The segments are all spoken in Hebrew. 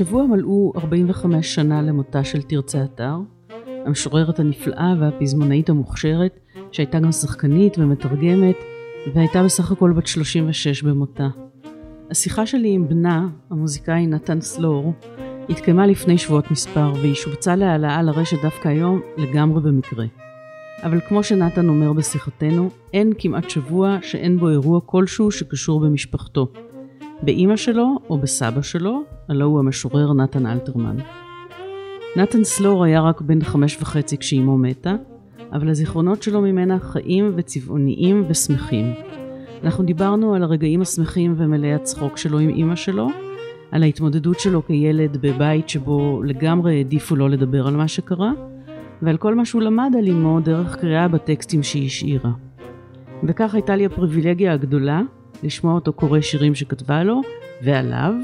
השבוע מלאו 45 שנה למותה של תרצה אתר, המשוררת הנפלאה והפזמונאית המוכשרת, שהייתה גם שחקנית ומתרגמת, והייתה בסך הכל בת 36 במותה. השיחה שלי עם בנה, המוזיקאי נתן סלור, התקיימה לפני שבועות מספר, והיא שובצה להעלאה לרשת דווקא היום לגמרי במקרה. אבל כמו שנתן אומר בשיחתנו, אין כמעט שבוע שאין בו אירוע כלשהו שקשור במשפחתו. באימא שלו או בסבא שלו, הלא הוא המשורר נתן אלתרמן. נתן סלור היה רק בן חמש וחצי כשאימו מתה, אבל הזיכרונות שלו ממנה חיים וצבעוניים ושמחים. אנחנו דיברנו על הרגעים השמחים ומלאי הצחוק שלו עם אימא שלו, על ההתמודדות שלו כילד בבית שבו לגמרי העדיפו לא לדבר על מה שקרה, ועל כל מה שהוא למד על אמו דרך קריאה בטקסטים שהיא השאירה. וכך הייתה לי הפריבילגיה הגדולה לשמוע אותו קורא שירים שכתבה לו ועליו,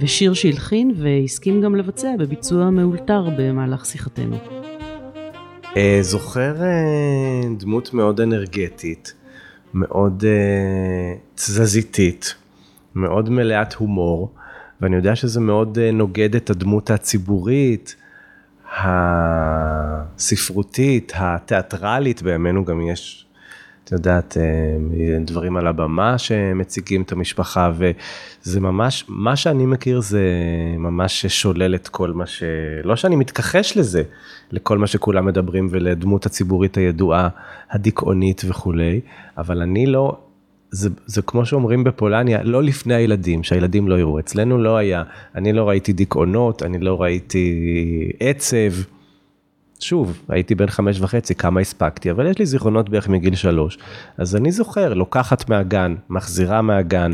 ושיר שהלחין והסכים גם לבצע בביצוע מאולתר במהלך שיחתנו. אה, זוכר אה, דמות מאוד אנרגטית, מאוד אה, תזזיתית, מאוד מלאת הומור, ואני יודע שזה מאוד נוגד את הדמות הציבורית, הספרותית, התיאטרלית, בימינו גם יש את יודעת, אה, דברים על הבמה שמציגים את המשפחה, וזה ממש, מה שאני מכיר זה ממש שולל את כל מה ש... לא שאני מתכחש לזה, לכל מה שכולם מדברים ולדמות הציבורית הידועה, הדיכאונית וכולי, אבל אני לא, זה, זה כמו שאומרים בפולניה, לא לפני הילדים, שהילדים לא יראו. אצלנו לא היה, אני לא ראיתי דיכאונות, אני לא ראיתי עצב. שוב, הייתי בן חמש וחצי, כמה הספקתי, אבל יש לי זיכרונות בערך מגיל שלוש. אז אני זוכר, לוקחת מהגן, מחזירה מהגן,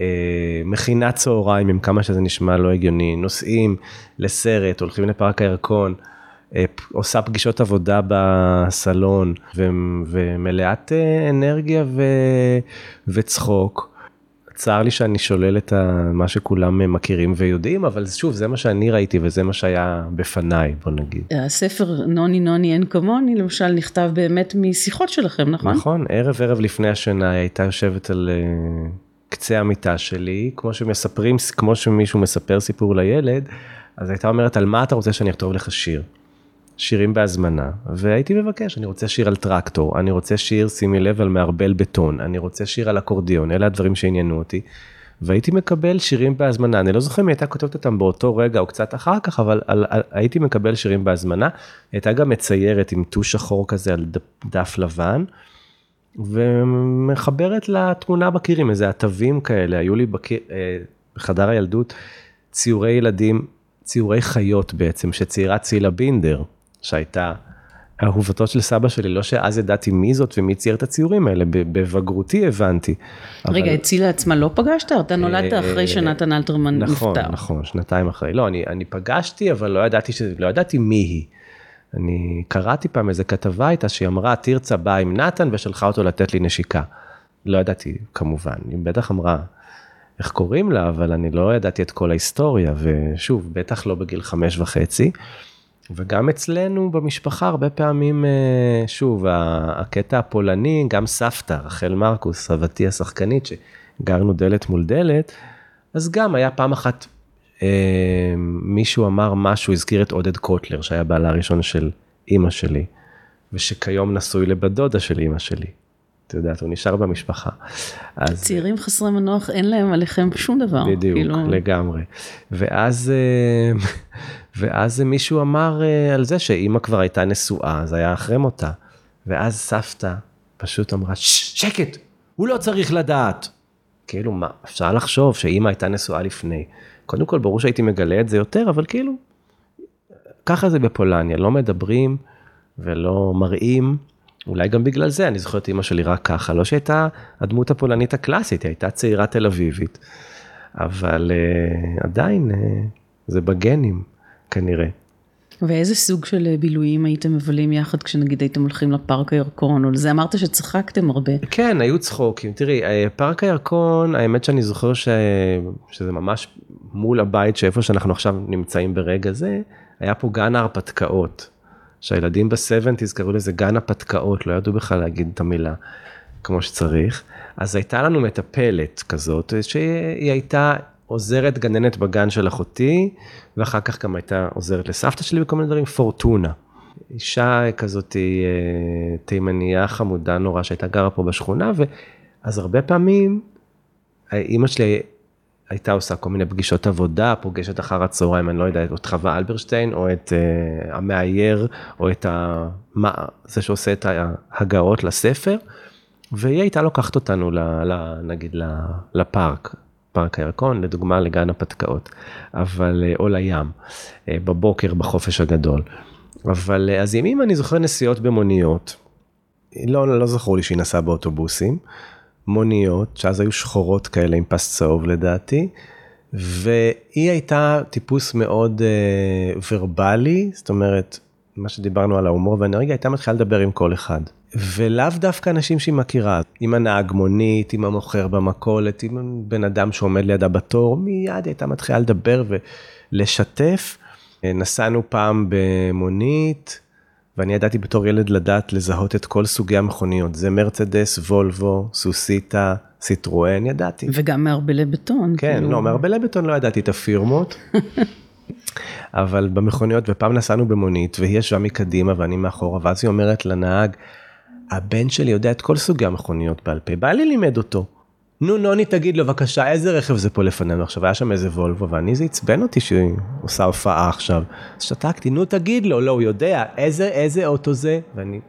אה, מכינת צהריים, עם כמה שזה נשמע לא הגיוני, נוסעים לסרט, הולכים לפארק הירקון, אה, עושה פגישות עבודה בסלון, ו, ומלאת אה, אנרגיה ו, וצחוק. צר לי שאני שולל את מה שכולם מכירים ויודעים, אבל שוב, זה מה שאני ראיתי וזה מה שהיה בפניי, בוא נגיד. הספר נוני נוני אין כמוני, למשל, נכתב באמת משיחות שלכם, נכון? נכון, ערב ערב לפני השינה היא הייתה יושבת על uh, קצה המיטה שלי, כמו שמספרים, כמו שמישהו מספר סיפור לילד, אז הייתה אומרת, על מה אתה רוצה שאני אכתוב לך שיר? שירים בהזמנה, והייתי מבקש, אני רוצה שיר על טרקטור, אני רוצה שיר, שימי לב, על מערבל בטון, אני רוצה שיר על אקורדיון, אלה הדברים שעניינו אותי. והייתי מקבל שירים בהזמנה, אני לא זוכר אם היא הייתה כותבת אותם באותו רגע או קצת אחר כך, אבל על, על, הייתי מקבל שירים בהזמנה, הייתה גם מציירת עם טוש שחור כזה על דף, דף לבן, ומחברת לתמונה בקירים, איזה עטבים כאלה, היו לי בקיר, אה, בחדר הילדות ציורי ילדים, ציורי חיות בעצם, שציירה צילה בינדר, שהייתה אהובתו של סבא שלי, לא שאז ידעתי מי זאת ומי צייר את הציורים האלה, בבגרותי הבנתי. רגע, אבל... את צילה עצמה לא פגשת? אתה נולדת אחרי שנתן אלתרמן נכון, נפטר. נכון, נכון, שנתיים אחרי. לא, אני, אני פגשתי, אבל לא ידעתי, ש... לא ידעתי מי היא. אני קראתי פעם איזה כתבה איתה שהיא אמרה, תרצה באה עם נתן ושלחה אותו לתת לי נשיקה. לא ידעתי, כמובן, היא בטח אמרה איך קוראים לה, אבל אני לא ידעתי את כל ההיסטוריה, ושוב, בטח לא בגיל חמש וחצי. וגם אצלנו במשפחה הרבה פעמים, אה, שוב, הקטע הפולני, גם סבתא, רחל מרקוס, סבתי השחקנית, שגרנו דלת מול דלת, אז גם היה פעם אחת אה, מישהו אמר משהו, הזכיר את עודד קוטלר, שהיה בעלה הראשון של אימא שלי, ושכיום נשוי לבת דודה של אימא שלי. את יודעת, הוא נשאר במשפחה. אז... צעירים חסרי מנוח, אין להם עליכם שום דבר. בדיוק, כאילו... לגמרי. ואז, אה, ואז מישהו אמר אה, על זה שאימא כבר הייתה נשואה, זה היה אחרי מותה. ואז סבתא פשוט אמרה, שקט, הוא לא צריך לדעת. כאילו, מה, אפשר לחשוב שאימא הייתה נשואה לפני. קודם כל, ברור שהייתי מגלה את זה יותר, אבל כאילו, ככה זה בפולניה, לא מדברים ולא מראים. אולי גם בגלל זה, אני זוכר את אימא שלי רק ככה, לא שהייתה הדמות הפולנית הקלאסית, היא הייתה צעירה תל אביבית, אבל uh, עדיין uh, זה בגנים, כנראה. ואיזה סוג של אה, בילויים הייתם מבלים יחד כשנגיד הייתם הולכים לפארק הירקון, או לזה אמרת שצחקתם הרבה. כן, היו צחוקים. תראי, פארק הירקון, האמת שאני זוכר ש... שזה ממש מול הבית, שאיפה שאנחנו עכשיו נמצאים ברגע זה, היה פה גן ההרפתקאות. שהילדים ב-70's קראו לזה גן הפתקאות, לא ידעו בכלל להגיד את המילה כמו שצריך. אז הייתה לנו מטפלת כזאת, שהיא הייתה עוזרת גננת בגן של אחותי, ואחר כך גם הייתה עוזרת לסבתא שלי וכל מיני דברים, פורטונה. אישה כזאת אה, תימניה חמודה נורא שהייתה גרה פה בשכונה, ואז הרבה פעמים אימא שלי הייתה עושה כל מיני פגישות עבודה, פוגשת אחר הצהריים, אני לא יודע, את חווה אלברשטיין, או את uh, המאייר, או את ה... מה, זה שעושה את ההגעות לספר, והיא הייתה לוקחת אותנו, ל, ל, נגיד, לפארק, פארק הירקון, לדוגמה לגן הפתקאות, אבל, אה, או לים, אה, בבוקר בחופש הגדול. אבל אז עם אמא אני זוכר נסיעות במוניות, לא, לא זכור לי שהיא נסעה באוטובוסים. מוניות, שאז היו שחורות כאלה עם פס צהוב לדעתי, והיא הייתה טיפוס מאוד אה, ורבלי, זאת אומרת, מה שדיברנו על ההומור והאנרגיה, הייתה מתחילה לדבר עם כל אחד. ולאו דווקא אנשים שהיא מכירה, עם הנהג מונית, עם המוכר במכולת, עם בן אדם שעומד לידה בתור, מיד הייתה מתחילה לדבר ולשתף. אה, נסענו פעם במונית, ואני ידעתי בתור ילד לדעת לזהות את כל סוגי המכוניות, זה מרצדס, וולבו, סוסיטה, סיטרואן, ידעתי. וגם מערבלי בטון. כן, כאילו... לא, מערבלי בטון לא ידעתי את הפירמות. אבל במכוניות, ופעם נסענו במונית, והיא ישבה מקדימה ואני מאחורה, ואז היא אומרת לנהג, הבן שלי יודע את כל סוגי המכוניות בעל פה, בעלי לימד אותו. נו נוני תגיד לו בבקשה איזה רכב זה פה לפנינו עכשיו היה שם איזה וולבו ואני זה עצבן אותי שהיא עושה הופעה עכשיו. אז שתקתי נו תגיד לו לא הוא יודע איזה איזה אוטו זה ואני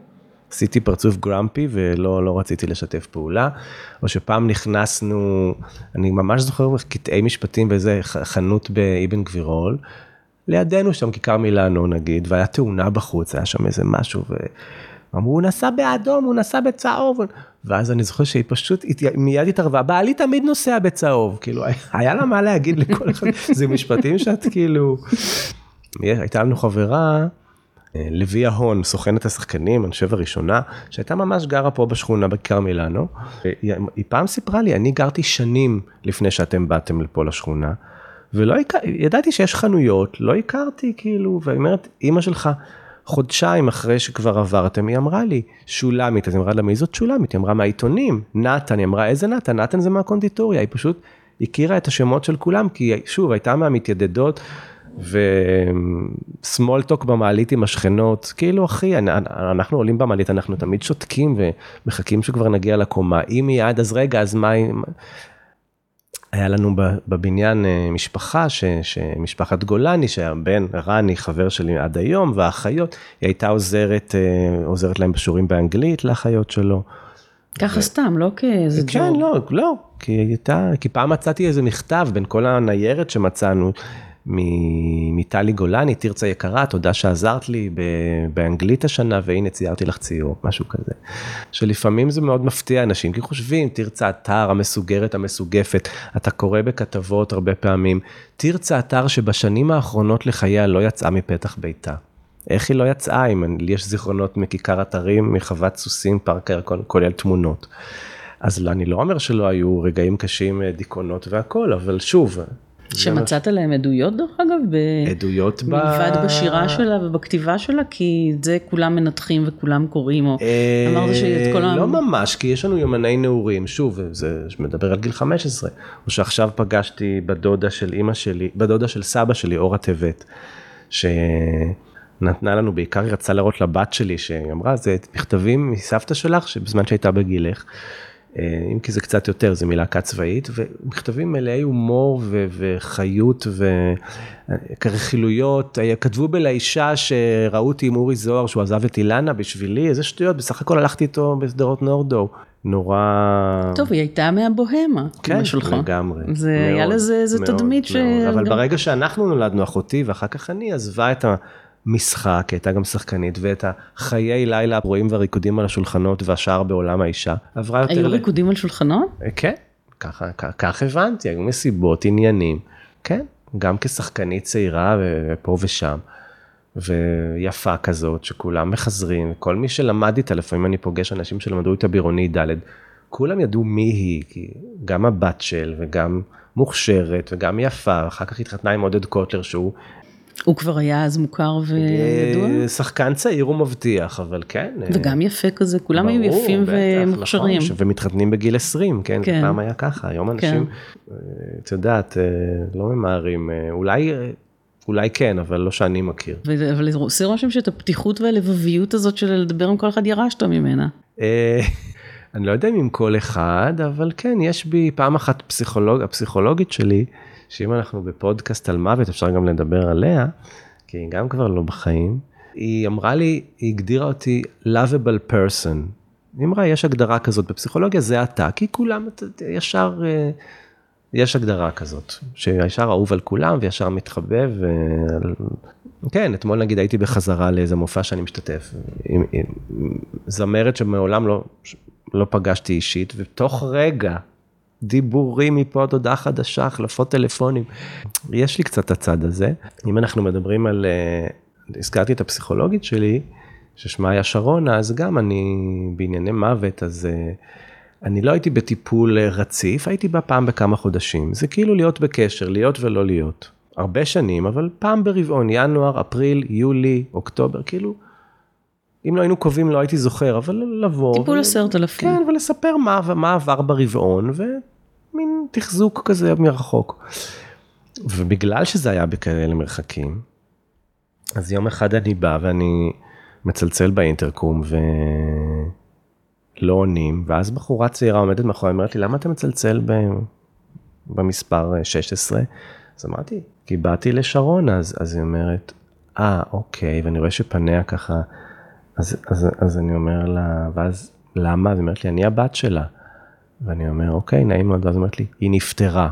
עשיתי פרצוף גרמפי ולא לא רציתי לשתף פעולה או שפעם נכנסנו אני ממש זוכר קטעי משפטים באיזה חנות באבן גבירול. לידינו שם כיכר מילאנו נגיד והיה תאונה בחוץ היה שם איזה משהו. ו... אמרו, הוא נסע באדום, הוא נסע בצהוב. ואז אני זוכר שהיא פשוט מיד התערבה, בעלי תמיד נוסע בצהוב. כאילו, היה לה מה להגיד לכל אחד, זה משפטים שאת כאילו... הייתה לנו חברה, אה, לוי ההון, סוכנת השחקנים, אני חושב הראשונה, שהייתה ממש גרה פה בשכונה בכיכר מילאנו. היא, פעם סיפרה לי, אני גרתי שנים לפני שאתם באתם לפה לשכונה, ולא הכרתי, ידעתי שיש חנויות, לא הכרתי כאילו, והיא אומרת, אימא שלך, חודשיים אחרי שכבר עברתם, היא אמרה לי, שולמית, אז היא אמרה לה, מי זאת שולמית? היא אמרה, מהעיתונים, נתן, היא אמרה, איזה נתן? נתן זה מהקונדיטוריה, היא פשוט הכירה את השמות של כולם, כי שוב, הייתה מהמתיידדות, וסמולטוק במעלית עם השכנות, כאילו אחי, אנחנו עולים במעלית, אנחנו תמיד שותקים ומחכים שכבר נגיע לקומה, אם מיד, אז רגע, אז מה, היה לנו בבניין אה, משפחה, ש, שמשפחת גולני, שהיה בן רני, חבר שלי עד היום, והאחיות, היא הייתה עוזרת, אה, עוזרת להם בשיעורים באנגלית לאחיות שלו. ככה ו... סתם, לא כאיזה כן, ג'וב. כן, לא, לא, כי הייתה, כי פעם מצאתי איזה מכתב בין כל הניירת שמצאנו, מטלי גולני, תרצה יקרה, תודה שעזרת לי באנגלית השנה, והנה ציירתי לך ציור, משהו כזה. שלפעמים זה מאוד מפתיע אנשים, כי חושבים, תרצה אתר המסוגרת, המסוגפת, אתה קורא בכתבות הרבה פעמים, תרצה אתר שבשנים האחרונות לחייה לא יצאה מפתח ביתה. איך היא לא יצאה, אם לי יש זיכרונות מכיכר אתרים, מחוות סוסים, פארק הירקון, כולל תמונות. אז אני לא אומר שלא היו רגעים קשים, דיכאונות והכל, אבל שוב, שמצאת להם עדויות דרך אגב? ב... עדויות ב... מלבד בשירה שלה ובכתיבה שלה? כי את זה כולם מנתחים וכולם קוראים, או אה, אמרת שאת כל ה... לא ממש, כי יש לנו יומני נעורים, שוב, זה מדבר על גיל 15, או שעכשיו פגשתי בדודה של אימא שלי, בדודה של סבא שלי, אורה טבת, שנתנה לנו, בעיקר היא רצתה להראות לבת שלי, שהיא אמרה, זה מכתבים מסבתא שלך, שבזמן שהייתה בגילך. אה, אם כי זה קצת יותר, זה מלהקה צבאית, ומכתבים מלאי הומור ו- וחיות וכרכילויות, כתבו בלאישה שראו אותי עם אורי זוהר שהוא עזב את אילנה בשבילי, איזה שטויות, בסך הכל הלכתי איתו בשדרות נורדו. נורא... טוב, היא הייתה מהבוהמה, כן, שלך. לגמרי. זה מאוד, היה לזה איזה תדמית ש... אבל ברגע שאנחנו נולדנו, אחותי ואחר כך אני, עזבה את ה... משחק, הייתה גם שחקנית, ואת החיי לילה הפרועים והריקודים על השולחנות והשאר בעולם האישה. עברה יותר... היו ל... ריקודים על שולחנות? אה, כן, ככה, כך הבנתי, היו מסיבות, עניינים. כן, גם כשחקנית צעירה ופה ושם. ויפה כזאת, שכולם מחזרים, כל מי שלמד איתה, לפעמים אני פוגש אנשים שלמדו איתה בעירוני ד', כולם ידעו מי היא, כי גם הבת של וגם מוכשרת וגם יפה, אחר כך התחתנה עם עודד קוטלר שהוא הוא כבר היה אז מוכר וידוע? אה, שחקן צעיר ומבטיח, אבל כן. אה, וגם יפה כזה, כולם היו ברור, יפים בטח, ומוכשרים. נכון, ומתחתנים בגיל 20, כן, כן. פעם היה ככה, היום אנשים, אה, את יודעת, אה, לא ממהרים, אולי, אולי כן, אבל לא שאני מכיר. אבל זה עושה רושם שאת הפתיחות והלבביות הזאת של לדבר עם כל אחד ירשת ממנה. אני לא יודע אם עם כל אחד, אבל כן, יש בי פעם אחת פסיכולוג, הפסיכולוגית שלי, שאם אנחנו בפודקאסט על מוות, אפשר גם לדבר עליה, כי היא גם כבר לא בחיים. היא אמרה לי, היא הגדירה אותי lovable person. היא אמרה, יש הגדרה כזאת בפסיכולוגיה, זה אתה, כי כולם אתה- ישר, אה, יש הגדרה כזאת, שישר אהוב על כולם וישר מתחבב. ו... כן, אתמול נגיד הייתי בחזרה לאיזה מופע שאני משתתף, עם, עם זמרת שמעולם לא, לא פגשתי אישית, ותוך רגע, דיבורים מפה עד הודעה חדשה, החלפות טלפונים. יש לי קצת הצד הזה. אם אנחנו מדברים על, אה, הזכרתי את הפסיכולוגית שלי, ששמה היה שרונה, אז גם אני בענייני מוות, אז אה, אני לא הייתי בטיפול אה, רציף, הייתי בה פעם בכמה חודשים. זה כאילו להיות בקשר, להיות ולא להיות. הרבה שנים, אבל פעם ברבעון, ינואר, אפריל, יולי, אוקטובר, כאילו, אם לא היינו קובעים לא הייתי זוכר, אבל לבוא. טיפול ו- עשרת אלפים. כן, ולספר מה, מה עבר ברבעון, ומין תחזוק כזה מרחוק. ובגלל שזה היה בכאלה מרחקים, אז יום אחד אני בא ואני מצלצל באינטרקום ולא עונים, ואז בחורה צעירה עומדת מאחורי, אומרת לי, למה אתה מצלצל ב... במספר אה, 16? אז אמרתי, כי באתי לשרון אז, אז היא אומרת, אה, אוקיי, ואני רואה שפניה ככה, אז, אז, אז אני אומר לה, ואז למה? אז היא אומרת לי, אני הבת שלה. ואני אומר, אוקיי, נעים מאוד, ואז אומרת לי, היא נפטרה.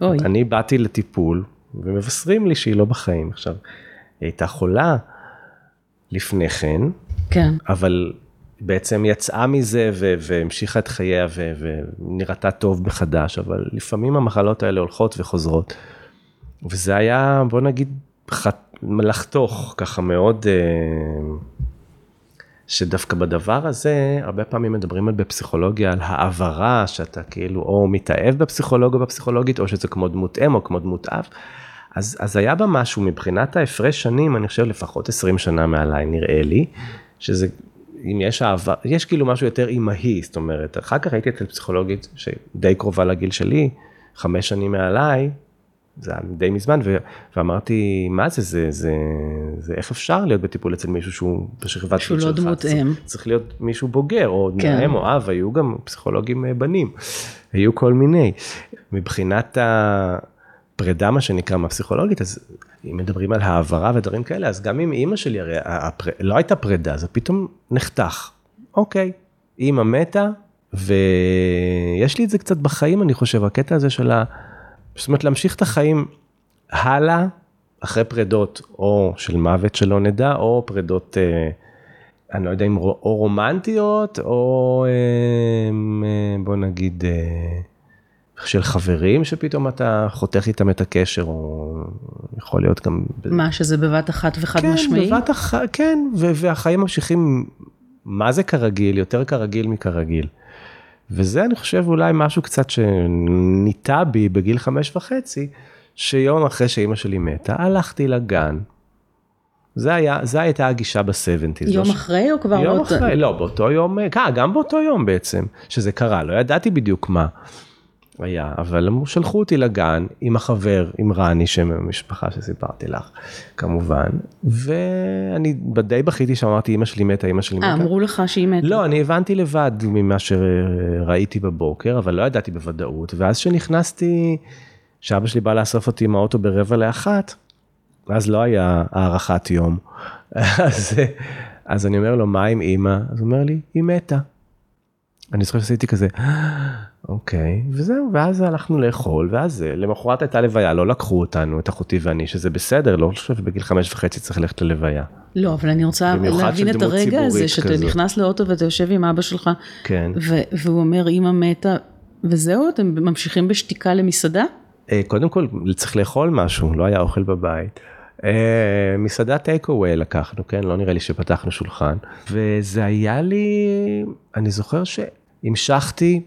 אוי, אני באתי לטיפול, ומבשרים לי שהיא לא בחיים. עכשיו, היא הייתה חולה לפני כן, כן. אבל בעצם יצאה מזה ו- והמשיכה את חייה ו- ונראתה טוב מחדש, אבל לפעמים המחלות האלה הולכות וחוזרות. וזה היה, בוא נגיד, ח- לחתוך ככה מאוד, אה, שדווקא בדבר הזה, הרבה פעמים מדברים על בפסיכולוגיה על העברה, שאתה כאילו או מתאהב בפסיכולוג או בפסיכולוגית, או שזה כמו דמות אם או כמו דמות אב. אז, אז היה בה משהו מבחינת ההפרש שנים, אני חושב לפחות 20 שנה מעליי, נראה לי, שזה, אם יש אהבה, יש כאילו משהו יותר אימהי, זאת אומרת, אחר כך הייתי אצל פסיכולוגית שדי קרובה לגיל שלי, חמש שנים מעליי, זה היה די מזמן, ו, ואמרתי, מה זה, זה, זה, זה, איך אפשר להיות בטיפול אצל מישהו שהוא בשכבת שהוא גיל לא שלך? דמות צריך- אם. צריך להיות מישהו בוגר, או כן. כן. אם או אב, היו גם פסיכולוגים אה, בנים, היו כל מיני. מבחינת הפרידה, מה שנקרא, מהפסיכולוגית, אז אם מדברים על העברה ודברים כאלה, אז גם עם אימא שלי, הרי הפר... לא הייתה פרידה, זה פתאום נחתך. אוקיי, אימא מתה, ויש לי את זה קצת בחיים, אני חושב, הקטע הזה של ה... זאת אומרת, להמשיך את החיים הלאה, אחרי פרידות, או של מוות שלא נדע, או פרידות, אה, אני לא יודע אם או רומנטיות, או אה, אה, בוא נגיד, אה, של חברים שפתאום אתה חותך איתם את הקשר, או יכול להיות גם... מה שזה בבת אחת וחד משמעי? כן, בבת אחת, כן, והחיים ממשיכים, מה זה כרגיל, יותר כרגיל מכרגיל. וזה אני חושב אולי משהו קצת שניטע בי בגיל חמש וחצי, שיום אחרי שאימא שלי מתה, הלכתי לגן. זה היה, זה הייתה הגישה בסבנטיז. יום אחרי או כבר יום עוד- אחרי, לא, באותו יום, אה, גם באותו יום בעצם, שזה קרה, לא ידעתי בדיוק מה היה, אבל הם שלחו אותי לגן עם החבר, עם רני, שם המשפחה שסיפרתי לך, כמובן, ואני די בכיתי שאמרתי, אמא שלי מתה, אמא שלי אה, מתה. אמרו לך שהיא מתה. לא, אני הבנתי לבד ממה שראיתי בבוקר, אבל לא ידעתי בוודאות, ואז כשנכנסתי, שאבא שלי בא לאסוף אותי עם האוטו ברבע לאחת, אז לא היה הארכת יום. אז, אז אני אומר לו, מה עם אימא? אז הוא אומר לי, היא מתה. אני זוכר שעשיתי כזה, אוקיי, וזהו, ואז הלכנו לאכול, ואז זה, למחרת הייתה לוויה, לא לקחו אותנו, את אחותי ואני, שזה בסדר, לא חושב שבגיל חמש וחצי צריך ללכת ללוויה. לא, אבל אני רוצה להבין את הרגע הזה, שאתה כזאת. נכנס לאוטו ואתה יושב עם אבא שלך, כן. והוא אומר, אמא מתה, וזהו, אתם ממשיכים בשתיקה למסעדה? אה, קודם כל צריך לאכול משהו, לא היה אוכל בבית. אה, מסעדה טייק אווי לקחנו, כן? לא נראה לי שפתחנו שולחן. וזה היה לי, אני זוכר שהמשכתי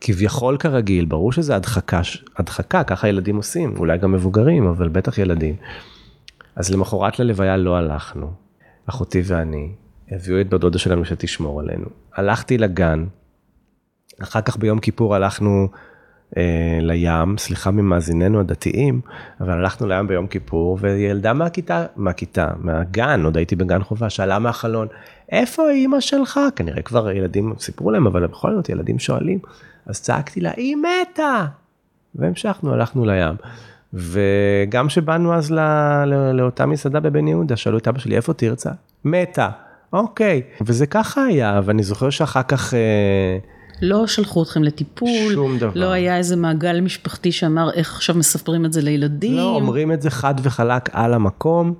כביכול כרגיל, ברור שזה הדחקה, הדחקה, ככה ילדים עושים, אולי גם מבוגרים, אבל בטח ילדים. אז למחרת ללוויה לא הלכנו, אחותי ואני, הביאו את דודה שלנו שתשמור עלינו. הלכתי לגן, אחר כך ביום כיפור הלכנו אה, לים, סליחה ממאזיננו הדתיים, אבל הלכנו לים ביום כיפור, וילדה מהכיתה, מהכיתה, מהגן, עוד הייתי בגן חובה, שאלה מהחלון, איפה אימא שלך? כנראה כבר ילדים סיפרו להם, אבל בכל זאת ילדים שואלים. אז צעקתי לה, היא מתה! והמשכנו, הלכנו לים. וגם כשבאנו אז לא, לא, לאותה מסעדה בבן יהודה, שאלו את אבא שלי, איפה תרצה? מתה. אוקיי. וזה ככה היה, ואני זוכר שאחר כך... אה, לא שלחו אתכם לטיפול, שום דבר. לא היה איזה מעגל משפחתי שאמר איך עכשיו מספרים את זה לילדים. לא, אומרים את זה חד וחלק על המקום,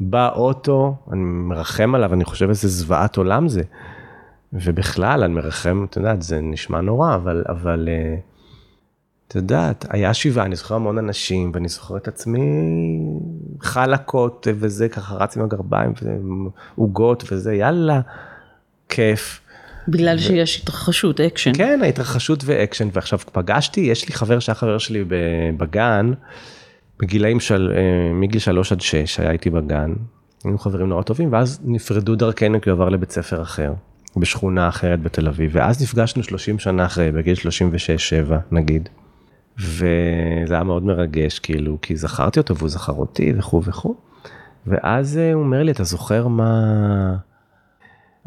באוטו, אני מרחם עליו, אני חושב איזה זוועת עולם זה. ובכלל, אני מרחם, את יודעת, זה נשמע נורא, אבל, אבל, אה, את יודעת, היה שבעה, אני זוכר המון אנשים, ואני זוכר את עצמי חולצות וזה, ככה רץ עם הגרביים, ועוגות וזה, יאללה, כיף. בגלל ו... שיש התרחשות, אקשן. כן, ההתרחשות ואקשן, ועכשיו פגשתי, יש לי חבר שהיה חבר שלי בגן, בגילאים של, אה, מגיל שלוש עד שש, היה איתי בגן, היינו חברים נורא טובים, ואז נפרדו דרכנו כי הוא עבר לבית ספר אחר, בשכונה אחרת בתל אביב, ואז נפגשנו 30 שנה אחרי, בגיל 36-7 נגיד. וזה היה מאוד מרגש, כאילו, כי זכרתי אותו והוא זכר אותי וכו' וכו'. ואז אה, הוא אומר לי, אתה זוכר מה...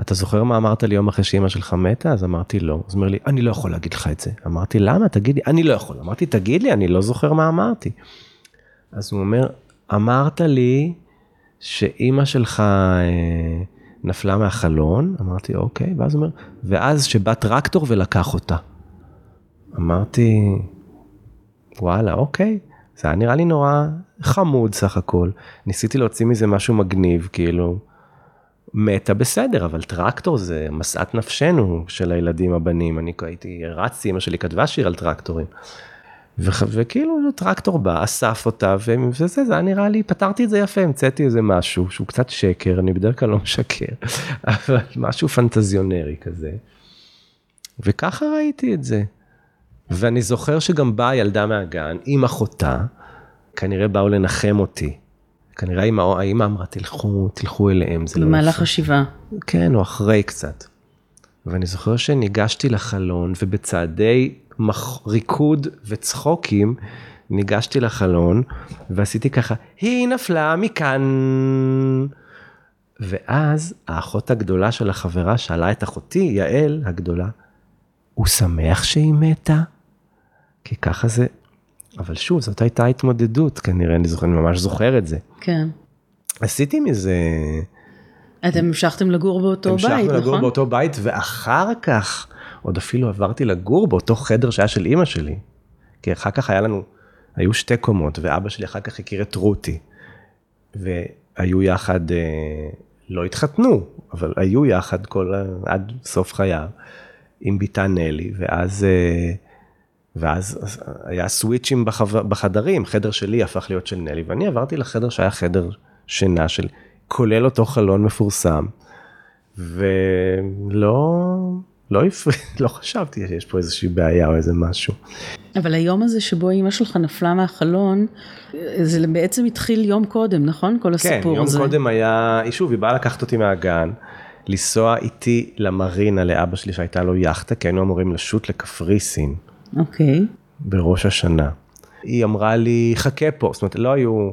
אתה זוכר מה אמרת לי יום אחרי שאימא שלך מתה? אז אמרתי לא. אז הוא אומר לי, אני לא יכול להגיד לך את זה. אמרתי, למה? תגיד לי, אני לא יכול. אמרתי, תגיד לי, אני לא זוכר מה אמרתי. אז הוא אומר, אמרת לי שאימא שלך אה, נפלה מהחלון, אמרתי, אוקיי, ואז הוא אומר, ואז שבא טרקטור ולקח אותה. אמרתי, וואלה, אוקיי. זה היה נראה לי נורא חמוד סך הכל. ניסיתי להוציא מזה משהו מגניב, כאילו. מתה בסדר, אבל טרקטור זה משאת נפשנו של הילדים הבנים. אני הייתי, רצתי, אמא שלי כתבה שיר על טרקטורים. וכאילו טרקטור בא, אסף אותה, וזה, זה היה נראה לי, פתרתי את זה יפה, המצאתי איזה משהו שהוא קצת שקר, אני בדרך כלל לא משקר, אבל משהו פנטזיונרי כזה. וככה ראיתי את זה. ואני זוכר שגם באה ילדה מהגן עם אחותה, כנראה באו לנחם אותי. כנראה האמא אמרה, תלכו, תלכו אליהם, זה לא במהלך השבעה. כן, או אחרי קצת. ואני זוכר שניגשתי לחלון, ובצעדי. ריקוד וצחוקים, ניגשתי לחלון, ועשיתי ככה, היא נפלה מכאן. ואז האחות הגדולה של החברה שאלה את אחותי, יעל הגדולה, הוא שמח שהיא מתה? כי ככה זה, אבל שוב, זאת הייתה התמודדות כנראה, אני זוכר, אני ממש זוכר את זה. כן. עשיתי מזה... אתם המשכתם לגור באותו בית, נכון? המשכנו לגור באותו בית, ואחר כך עוד אפילו עברתי לגור באותו חדר שהיה של אימא שלי. כי אחר כך היה לנו, היו שתי קומות, ואבא שלי אחר כך הכיר את רותי. והיו יחד, אה, לא התחתנו, אבל היו יחד כל, עד סוף חייו, עם ביתה נלי, ואז... אה, ואז היה סוויצ'ים בחבר, בחדרים, חדר שלי הפך להיות של נלי, ואני עברתי לחדר שהיה חדר שינה של, כולל אותו חלון מפורסם, ולא, לא, לא חשבתי שיש פה איזושהי בעיה או איזה משהו. אבל היום הזה שבו אימא שלך נפלה מהחלון, זה בעצם התחיל יום קודם, נכון? כל הסיפור כן, הזה. כן, יום קודם היה, שוב, היא באה לקחת אותי מהגן, לנסוע איתי למרינה לאבא שלי שהייתה לו יאכטה, כי היינו אמורים לשוט לקפריסין. אוקיי. בראש השנה. היא אמרה לי, חכה פה, זאת אומרת, לא היו,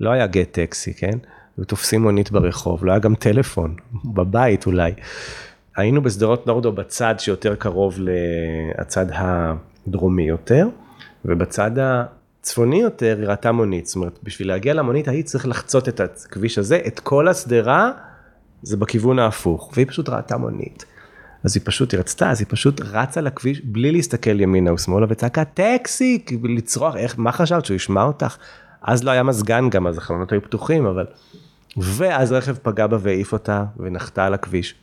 לא היה גט טקסי, כן? היו תופסים מונית ברחוב, לא היה גם טלפון, בבית אולי. היינו בשדרות נורדו בצד שיותר קרוב לצד הדרומי יותר, ובצד הצפוני יותר היא ראתה מונית, זאת אומרת, בשביל להגיע למונית היית צריך לחצות את הכביש הזה, את כל השדרה זה בכיוון ההפוך, והיא פשוט ראתה מונית. אז היא פשוט, היא רצתה, אז היא פשוט רצה לכביש בלי להסתכל ימינה או שמאלה וצעקה טקסי, לצרוח, איך, מה חשבת שהוא ישמע אותך? אז לא היה מזגן גם, אז החלונות היו פתוחים, אבל... ואז רכב פגע בה והעיף אותה ונחתה על הכביש.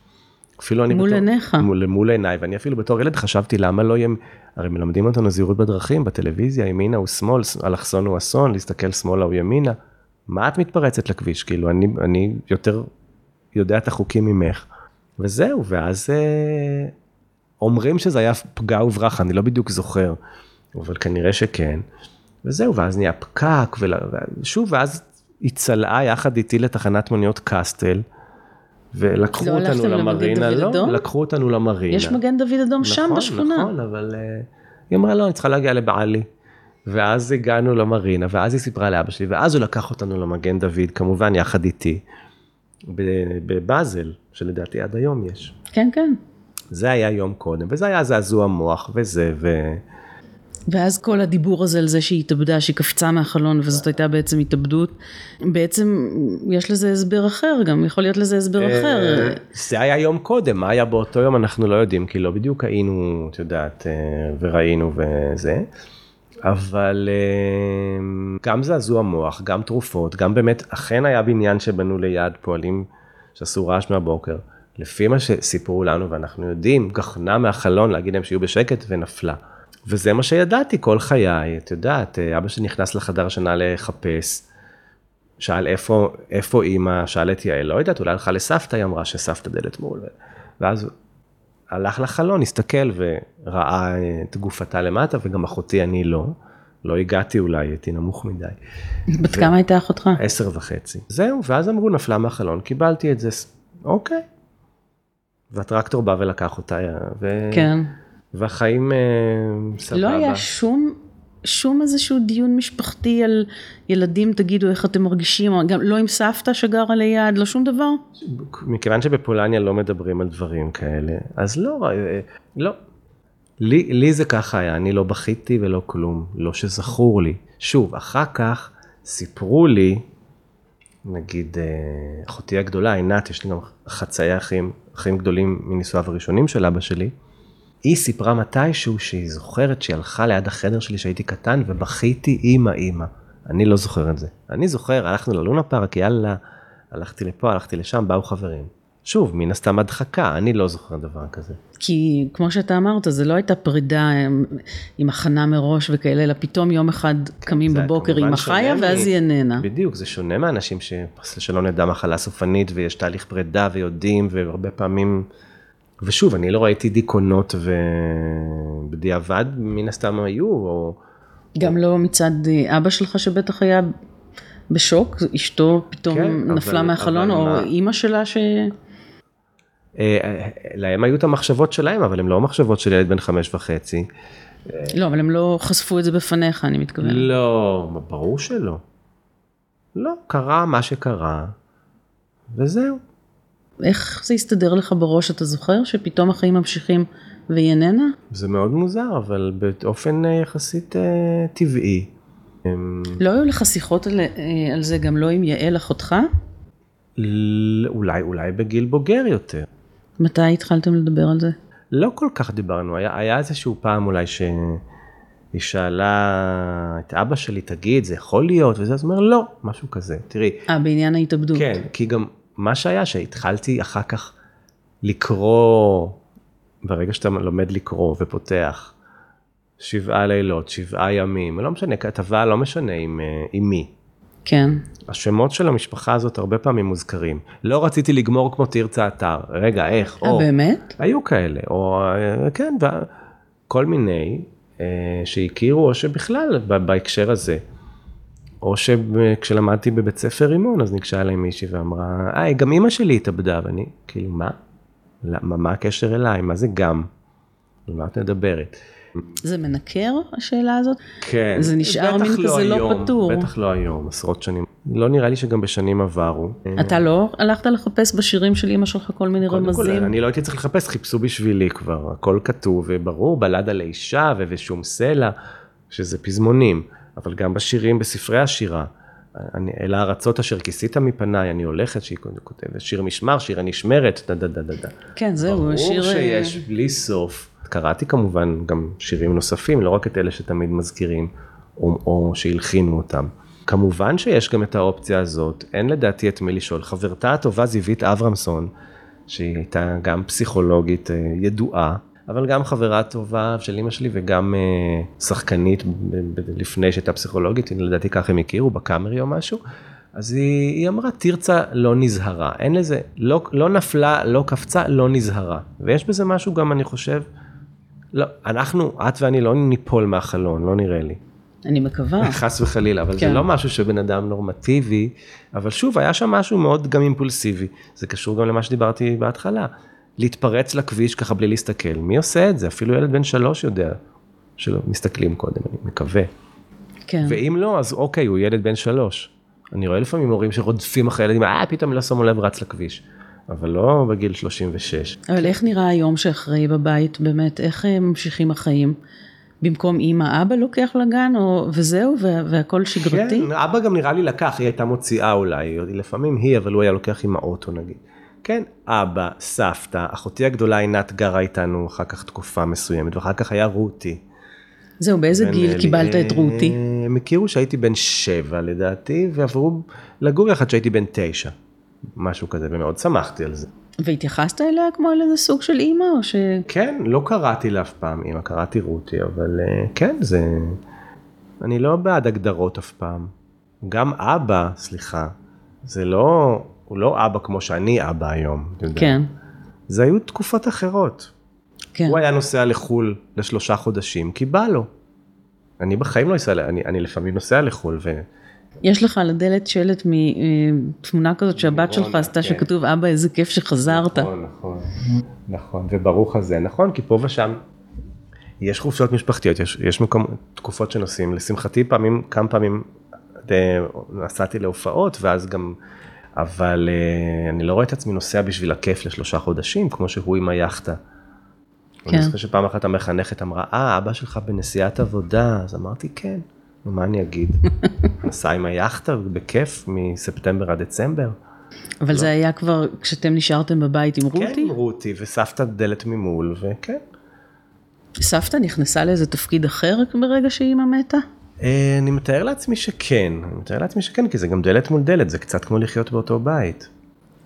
אפילו אני מול בתור... עיניך. מול, מול עיניי, ואני אפילו בתור ילד חשבתי למה לא יהיה, הרי מלמדים אותנו זהירות בדרכים, בטלוויזיה, ימינה הוא שמאל, אלכסון הוא אסון, להסתכל שמאלה או ימינה. מה את מתפרצת לכביש? כאילו, אני, אני יותר יודע את החוקים ממך. וזהו, ואז אה, אומרים שזה היה פגע וברח, אני לא בדיוק זוכר, אבל כנראה שכן. וזהו, ואז נהיה פקק, ושוב, ואז היא צלעה יחד איתי לתחנת מוניות קסטל, ולקחו לא אותנו למרינה, לא, אדום? לקחו אותנו למרינה. יש מגן דוד אדום שם נכון, בשכונה. נכון, אבל אה, היא אמרה, לא, אני צריכה להגיע לבעלי. ואז הגענו למרינה, ואז היא סיפרה לאבא שלי, ואז הוא לקח אותנו למגן דוד, כמובן יחד איתי, בבאזל, שלדעתי עד היום יש. כן, כן. זה היה יום קודם, וזה היה זעזוע מוח, וזה, ו... ואז כל הדיבור הזה על זה שהיא התאבדה, שהיא קפצה מהחלון וזאת הייתה בעצם התאבדות, בעצם יש לזה הסבר אחר, גם יכול להיות לזה הסבר אחר. אה, זה היה יום קודם, מה היה באותו יום אנחנו לא יודעים, כי לא בדיוק היינו, את יודעת, אה, וראינו וזה. אבל אה, גם זעזוע מוח, גם תרופות, גם באמת, אכן היה בניין שבנו ליד פועלים שעשו רעש מהבוקר. לפי מה שסיפרו לנו, ואנחנו יודעים, גחנה מהחלון להגיד להם שיהיו בשקט ונפלה. וזה מה שידעתי כל חיי, את יודעת, אה, אבא שלי נכנס לחדר השינה לחפש, שאל איפה, איפה אימא, שאל את יעל, לא יודעת, אולי הלכה לסבתא, היא אמרה שסבתא דלת מול. ואז הלך לחלון, הסתכל וראה את גופתה למטה, וגם אחותי, אני לא. לא הגעתי אולי, הייתי נמוך מדי. בת כמה הייתה אחותך? עשר וחצי. זהו, ואז אמרו, נפלה מהחלון, קיבלתי את זה, אוקיי. והטרקטור בא ולקח אותה, ו... כן. והחיים אה, סבבה. לא היה שום, שום איזשהו דיון משפחתי על ילדים, תגידו איך אתם מרגישים, גם לא עם סבתא שגרה ליד, לא שום דבר? מכיוון שבפולניה לא מדברים על דברים כאלה, אז לא, אה, לא. לי, לי זה ככה היה, אני לא בכיתי ולא כלום, לא שזכור לי. שוב, אחר כך סיפרו לי, נגיד אה, אחותי הגדולה, עינת, יש לי גם חצאי אחים, אחים גדולים מנישואיו הראשונים של אבא שלי, היא סיפרה מתישהו שהיא זוכרת שהיא הלכה ליד החדר שלי כשהייתי קטן ובכיתי אימא אימא. אני לא זוכר את זה. אני זוכר, הלכנו ללונה פארק, יאללה, הלכתי לפה, הלכתי לשם, באו חברים. שוב, מן הסתם הדחקה, אני לא זוכר דבר כזה. כי כמו שאתה אמרת, זה לא הייתה פרידה עם, עם הכנה מראש וכאלה, אלא פתאום יום אחד קמים בבוקר כמובן אימא שונה חיה מ- ואז היא איננה. בדיוק, זה שונה מאנשים ש... שלא נדע מחלה סופנית ויש תהליך פרידה ויודעים והרבה פעמים... ושוב, אני לא ראיתי דיכאונות ובדיעבד מן הסתם היו, או... גם לא מצד אה, אבא שלך שבטח היה בשוק, אשתו פתאום כן, נפלה אבל- מהחלון, אבל או מה- אימא שלה ש... אה, אה, להם היו את המחשבות שלהם, אבל הם לא מחשבות של ילד בן חמש וחצי. לא, אבל הם לא חשפו את זה בפניך, אני מתכוונת. לא, ברור שלא. לא, קרה מה שקרה, וזהו. איך זה הסתדר לך בראש, אתה זוכר שפתאום החיים ממשיכים והיא איננה? זה מאוד מוזר, אבל באופן אה, יחסית אה, טבעי. אמ, לא היו לך שיחות על, אה, על זה גם לא עם יעל אחותך? ל- אולי, אולי בגיל בוגר יותר. מתי התחלתם לדבר על זה? לא כל כך דיברנו, היה, היה איזשהו פעם אולי שהיא שאלה את אבא שלי, תגיד, זה יכול להיות, וזה, אז הוא אומר, לא, משהו כזה. תראי, אה, בעניין ההתאבדות. כן, כי גם מה שהיה, שהתחלתי אחר כך לקרוא, ברגע שאתה לומד לקרוא ופותח, שבעה לילות, שבעה ימים, לא משנה, כתבה לא משנה עם, אה, עם מי. כן. השמות של המשפחה הזאת הרבה פעמים מוזכרים. לא רציתי לגמור כמו תרצה אתר, רגע, איך, אה, או... באמת? היו כאלה, או אה, כן, כל מיני אה, שהכירו, או שבכלל בהקשר הזה. או שכשלמדתי בבית ספר רימון, אז ניגשה אליי מישהי ואמרה, היי, גם אימא שלי התאבדה, ואני, כאילו, מה? למה, מה הקשר אליי? מה זה גם? על מה את מדברת? זה מנקר, השאלה הזאת? כן. זה נשאר מין כזה לא היום, פתור. בטח לא היום, עשרות שנים. לא נראה לי שגם בשנים עברו. אתה לא הלכת לחפש בשירים של אמא שלך כל מיני קודם כל, רמזים? אני לא הייתי צריך לחפש, חיפשו בשבילי כבר, הכל כתוב, וברור, בלדה לאישה ו- ושום סלע, שזה פזמונים, אבל גם בשירים, בספרי השירה. אני, אל הארצות אשר כיסית מפניי, אני הולכת, שהיא כותבת, שיר משמר, שיר הנשמרת, דה דה דה דה דה. כן, זהו, השיר... ברור אה, שיש בלי סוף. קראתי כמובן גם שירים נוספים, לא רק את אלה שתמיד מזכירים, או, או שהלחינו אותם. כמובן שיש גם את האופציה הזאת, אין לדעתי את מי לשאול. חברתה הטובה זיווית אברמסון, שהיא הייתה גם פסיכולוגית אה, ידועה, אבל גם חברה טובה של אימא שלי וגם אה, שחקנית ב- ב- לפני שהייתה פסיכולוגית, לדעתי ככה הם הכירו, בקאמרי או משהו. אז היא, היא אמרה, תרצה לא נזהרה, אין לזה, לא, לא נפלה, לא קפצה, לא נזהרה. ויש בזה משהו גם, אני חושב, לא, אנחנו, את ואני לא ניפול מהחלון, לא נראה לי. אני מקווה. חס וחלילה, אבל כן. זה לא משהו שבן אדם נורמטיבי, אבל שוב, היה שם משהו מאוד גם אימפולסיבי. זה קשור גם למה שדיברתי בהתחלה. להתפרץ לכביש ככה בלי להסתכל. מי עושה את זה? אפילו ילד בן שלוש יודע שלא מסתכלים קודם, אני מקווה. כן. ואם לא, אז אוקיי, הוא ילד בן שלוש. אני רואה לפעמים הורים שרודפים אחרי ילדים, אה, פתאום לא שמו לב, רץ לכביש. אבל לא בגיל 36. אבל איך נראה היום שאחראי בבית, באמת, איך אה, ממשיכים החיים? במקום אימא, אבא לוקח לגן, או, וזהו, וה, והכל שגרתי? כן, אבא גם נראה לי לקח, היא הייתה מוציאה אולי, לפעמים היא, אבל הוא היה לוקח עם האוטו נגיד. כן, אבא, סבתא, אחותי הגדולה עינת גרה איתנו אחר כך תקופה מסוימת, ואחר כך היה רותי. זהו, באיזה גיל אלי- קיבלת את רותי? הם הכירו שהייתי בן שבע לדעתי, ועברו לגור יחד שהייתי בן תשע. משהו כזה, ומאוד שמחתי על זה. והתייחסת אליה כמו אל איזה סוג של אימא, או ש... כן, לא קראתי לה אף פעם אמא, קראתי רותי, אבל אה, כן, זה... אני לא בעד הגדרות אף פעם. גם אבא, סליחה, זה לא... הוא לא אבא כמו שאני אבא היום, אתה יודע. כן, זה היו תקופות אחרות. כן. הוא היה נוסע לחו"ל לשלושה חודשים, כי בא לו. אני בחיים לא אסע, אני, אני לפעמים נוסע לחו"ל, ו... יש לך על הדלת שלט מתמונה כזאת שהבת שלך רונה, עשתה כן. שכתוב אבא איזה כיף שחזרת. נכון, נכון, נכון, וברוך הזה, נכון, כי פה ושם יש חופשות משפחתיות, יש, יש מקום, תקופות שנוסעים, לשמחתי פעמים, כמה פעמים אה, נסעתי להופעות, ואז גם, אבל אה, אני לא רואה את עצמי נוסע בשביל הכיף לשלושה חודשים, כמו שהוא עם היאכטה. כן. אני זוכר שפעם אחת המחנכת אמרה, אה, אבא שלך בנסיעת עבודה, אז אמרתי, כן, נו, מה אני אגיד? נסע עם היאכטה בכיף מספטמבר עד דצמבר. אבל זה היה כבר כשאתם נשארתם בבית עם לא. כן, רותי? עם רותי, וסבתא דלת ממול, וכן. סבתא נכנסה לאיזה תפקיד אחר ברגע שאימא מתה? אה, אני מתאר לעצמי שכן, אני מתאר לעצמי שכן, כי זה גם דלת מול דלת, זה קצת כמו לחיות באותו בית.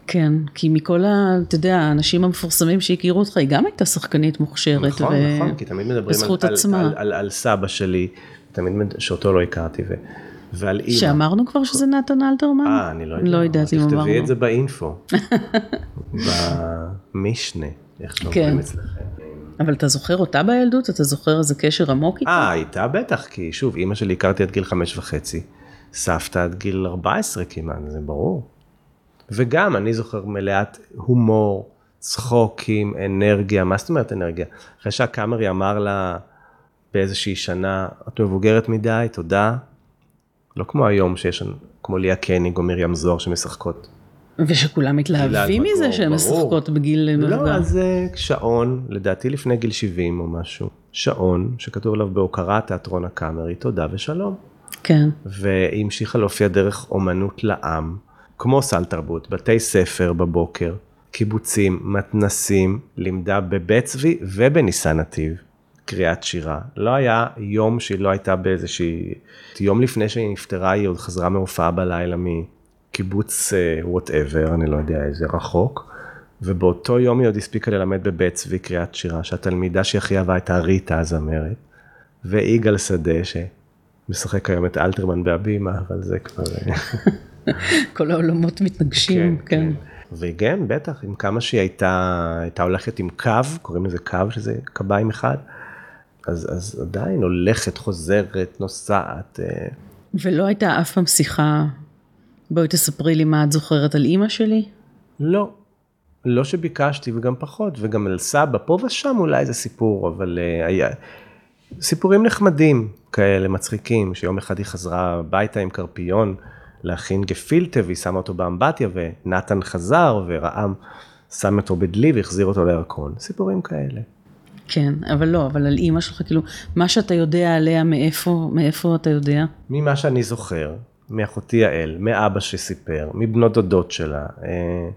כן, כי מכל ה... אתה יודע, האנשים המפורסמים שהכירו אותך, היא גם הייתה שחקנית מוכשרת. נכון, ו- נכון, כי תמיד מדברים על, בזכות על, עצמה. על, על, על סבא שלי, תמיד, מד- שאותו לא הכרתי, ו, ועל אימא. שאמרנו כבר שזה נתן אלתרמן? אה, אני לא יודע. לא יודעת אם אמרנו. תכתבי את זה באינפו. במשנה, איך שאומרים כן. אצלכם. אבל אתה זוכר אותה בילדות? אתה זוכר איזה קשר עמוק איתה? אה, הייתה בטח, כי שוב, אימא שלי הכרתי עד גיל חמש וחצי, סבתא עד גיל 14 כמעט, זה ברור. וגם, אני זוכר מלאת הומור, צחוקים, אנרגיה, מה זאת אומרת אנרגיה? אחרי שהקאמרי אמר לה באיזושהי שנה, את מבוגרת מדי, תודה. לא כמו היום שיש, כמו ליה קניג או מרים זוהר שמשחקות. ושכולם מתלהבים מזה שהן. משחקות בגיל מבוגר. לא, אז אה, שעון, לדעתי לפני גיל 70 או משהו, שעון שכתוב עליו בהוקרת תיאטרון הקאמרי, תודה ושלום. כן, והיא המשיכה להופיע דרך אומנות לעם, כמו סל תרבות, בתי ספר בבוקר, קיבוצים, מתנסים, לימדה בבית צבי ובניסן נתיב, קריאת שירה. לא היה יום שהיא לא הייתה באיזושהי... יום לפני שהיא נפטרה היא עוד חזרה מהופעה בלילה מקיבוץ whatever, אני לא יודע איזה, רחוק. ובאותו יום היא עוד הספיקה ללמד בבית צבי קריאת שירה, שהתלמידה שהכי אהבה הייתה ריטה הזמרת, ויגאל שדה, שמשחק היום את אלתרמן בהבימה, אבל זה כבר... כל העולמות מתנגשים, כן. וגם, בטח, עם כמה שהיא הייתה, הייתה הולכת עם קו, קוראים לזה קו, שזה קביים אחד, אז, אז עדיין הולכת, חוזרת, נוסעת. אה, ולא הייתה אף פעם שיחה, בואי תספרי לי מה את זוכרת על אימא שלי? לא, לא שביקשתי וגם פחות, וגם על סבא, פה ושם אולי איזה סיפור, אבל uh, היה... סיפורים נחמדים כאלה, מצחיקים, שיום אחד היא חזרה הביתה עם קרפיון להכין גפילטה, והיא שמה אותו באמבטיה, ונתן חזר, ורעם שם אותו בדלי והחזיר אותו לירקון. סיפורים כאלה. כן, אבל לא, אבל על אימא שלך, כאילו, מה שאתה יודע עליה, מאיפה, מאיפה אתה יודע? ממה שאני זוכר, מאחותי יעל, מאבא שסיפר, מבנות דודות שלה, אה,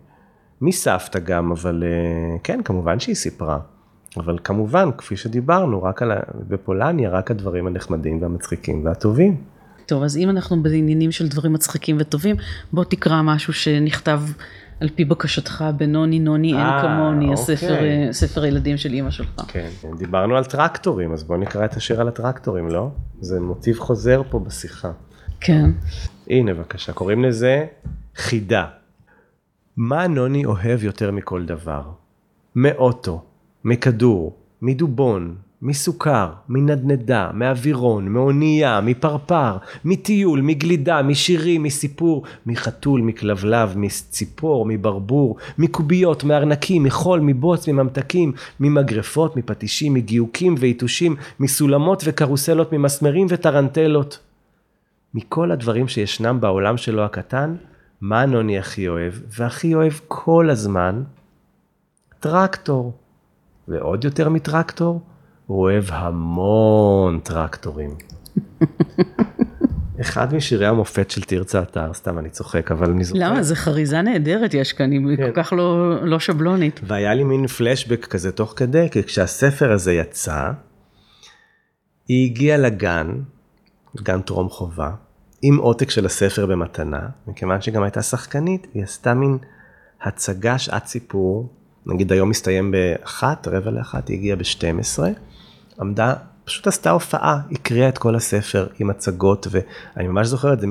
מסבתא גם, אבל אה, כן, כמובן שהיא סיפרה. אבל כמובן, כפי שדיברנו, רק על, ה- בפולניה, רק הדברים הנחמדים והמצחיקים והטובים. טוב, אז אם אנחנו בעניינים של דברים מצחיקים וטובים, בוא תקרא משהו שנכתב על פי בקשתך בנוני נוני אין אה, כמוני, אוקיי. הספר, ספר הילדים של אימא שלך. כן, דיברנו על טרקטורים, אז בואו נקרא את השיר על הטרקטורים, לא? זה מוטיב חוזר פה בשיחה. כן. הנה בבקשה, קוראים לזה חידה. מה נוני אוהב יותר מכל דבר? מאוטו, מכדור, מדובון, מסוכר, מנדנדה, מאווירון, מאונייה, מפרפר, מטיול, מגלידה, משירים, מסיפור, מחתול, מכלבלב, מציפור, מברבור, מקוביות, מארנקים, מחול, מבוץ, מממתקים, ממגרפות, מפטישים, מגיוקים ויתושים, מסולמות וקרוסלות, ממסמרים וטרנטלות. מכל הדברים שישנם בעולם שלו הקטן, מה נוני הכי אוהב? והכי אוהב כל הזמן? טרקטור. ועוד יותר מטרקטור, הוא אוהב המון טרקטורים. אחד משירי המופת של תרצה אתר, סתם אני צוחק, אבל אני זוכר. למה? זה חריזה נהדרת יש כאן, היא כן. כל כך לא, לא שבלונית. והיה לי מין פלשבק כזה תוך כדי, כי כשהספר הזה יצא, היא הגיעה לגן, גן טרום חובה, עם עותק של הספר במתנה, מכיוון שגם הייתה שחקנית, היא עשתה מין הצגה שעת סיפור, נגיד היום מסתיים באחת, רבע לאחת, היא הגיעה ב-12, עמדה, פשוט עשתה הופעה, הקריאה את כל הספר עם הצגות, ואני ממש זוכר את זה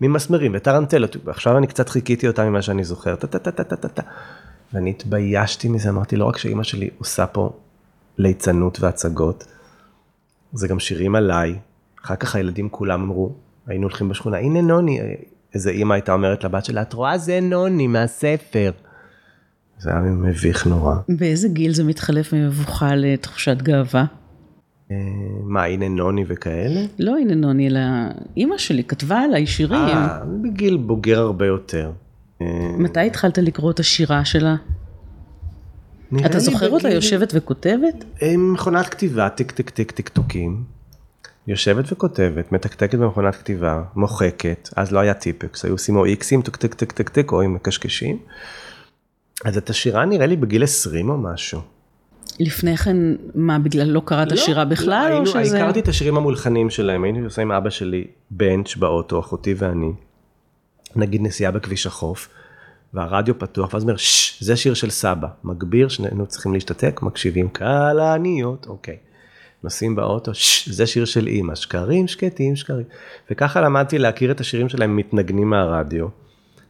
ממסמרים וטרנטלות, ועכשיו אני קצת חיכיתי אותה ממה שאני זוכר, טה טה טה טה טה טה, ואני התביישתי מזה, אמרתי לא רק שאימא שלי עושה פה ליצנות והצגות, זה גם שירים עליי, אחר כך הילדים כולם אמרו, היינו הולכים בשכונה, הנה נוני, איזה אימא הייתה אומרת לבת שלה, את רואה זה נוני מהספר. זה היה מביך נורא. באיזה גיל זה מתחלף ממבוכה לתחושת גאווה? אה, מה, הנה נוני וכאלה? לא הנה נוני, אלא אימא שלי כתבה עליי שירים. אה, בגיל בוגר הרבה יותר. אה, מתי התחלת לקרוא את השירה שלה? אתה זוכר אותה יושבת וכותבת? אה, מכונת כתיבה, טיק טיק טיק טיק טוקים. יושבת וכותבת, מתקתקת במכונת כתיבה, מוחקת, אז לא היה טיפקס, היו עושים או X-ים, טק טק טק טק טק, או עם מקשקשים. אז את השירה נראה לי בגיל 20 או משהו. לפני כן, מה, בגלל לא קראת שירה בכלל, לא, או היינו- שזה... הכרתי את השירים המולחנים שלהם, היינו עושים עם אבא שלי בנץ' באוטו, אחותי ואני. נגיד נסיעה בכביש החוף, והרדיו פתוח, ואז אומר, ששש, זה שיר של סבא. מגביר, שנינו צריכים להשתתק, מקשיבים, כלניות, אוקיי. נוסעים באוטו, ששש, זה שיר של אימא, שקרים, שקטים, שקרים. וככה למדתי להכיר את השירים שלהם מתנגנים מהרדיו.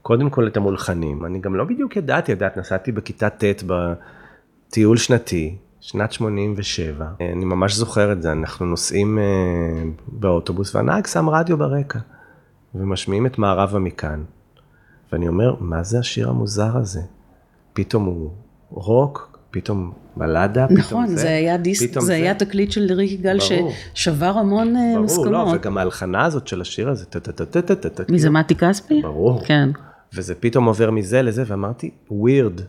קודם כל את המולחנים, אני גם לא בדיוק ידעתי, ידעת, נסעתי בכיתה ט' בטיול שנתי, שנת 87, אני ממש זוכר את זה, אנחנו נוסעים אה, באוטובוס והנהג שם רדיו ברקע, ומשמיעים את מערבה מכאן. ואני אומר, מה זה השיר המוזר הזה? פתאום הוא רוק, פתאום בלדה, פתאום נכון, זה היה דיסק, פתאום זה היה תקליט של ריק יגאל ברור. ששבר המון אה, ברור, לא. וגם ההלחנה הזאת של השיר הזה, טה-טה-טה-טה-טה, מי זה מתי כספי? ברור. כן. וזה פתאום עובר מזה לזה, ואמרתי, ווירד.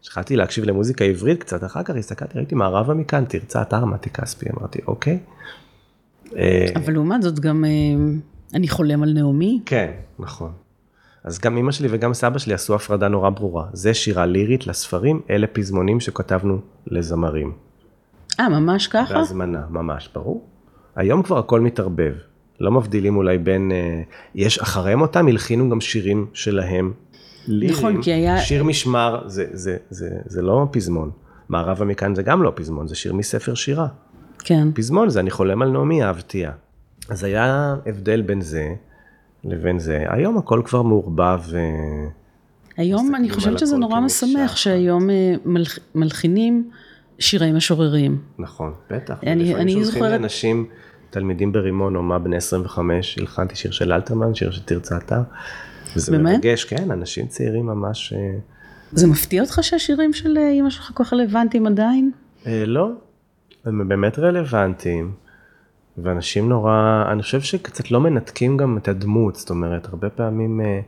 התחלתי להקשיב למוזיקה עברית קצת, אחר כך הסתכלתי, ראיתי מערבה מכאן, תרצה אתר מתי כספי, אמרתי, אוקיי. אה, אבל לעומת זאת גם, אה, אני חולם על נעמי. כן, נכון. אז גם אמא שלי וגם סבא שלי עשו הפרדה נורא ברורה. זה שירה לירית לספרים, אלה פזמונים שכתבנו לזמרים. אה, ממש ככה? בהזמנה, ממש, ברור. היום כבר הכל מתערבב. לא מבדילים אולי בין, אה, יש אחריהם אותם, הלחינו גם שירים שלהם. לירים, נכון, כי היה- שיר משמר, זה, זה, זה, זה לא פזמון. מערבה מכאן זה גם לא פזמון, זה שיר מספר שירה. כן. פזמון זה אני חולם על נעמי אהבתיה. אז היה הבדל בין זה לבין זה. היום הכל כבר מעורבב. אה, היום אני חושבת שזה נורא משמח. שהיום אה, מלח- מלחינים שירי משוררים. נכון, בטח. אני- אני זוכרת- לאנשים, תלמידים ברימון, אומה בני 25, הלחנתי שיר של אלתרמן, שיר של תרצה אתר. וזה באמת? מרגש, כן, אנשים צעירים ממש... אה, זה מפתיע אותך שהשירים של אימא שלך כל כך רלוונטיים עדיין? אה, לא, הם באמת רלוונטיים. ואנשים נורא, אני חושב שקצת לא מנתקים גם את הדמות, זאת אומרת, הרבה פעמים אה,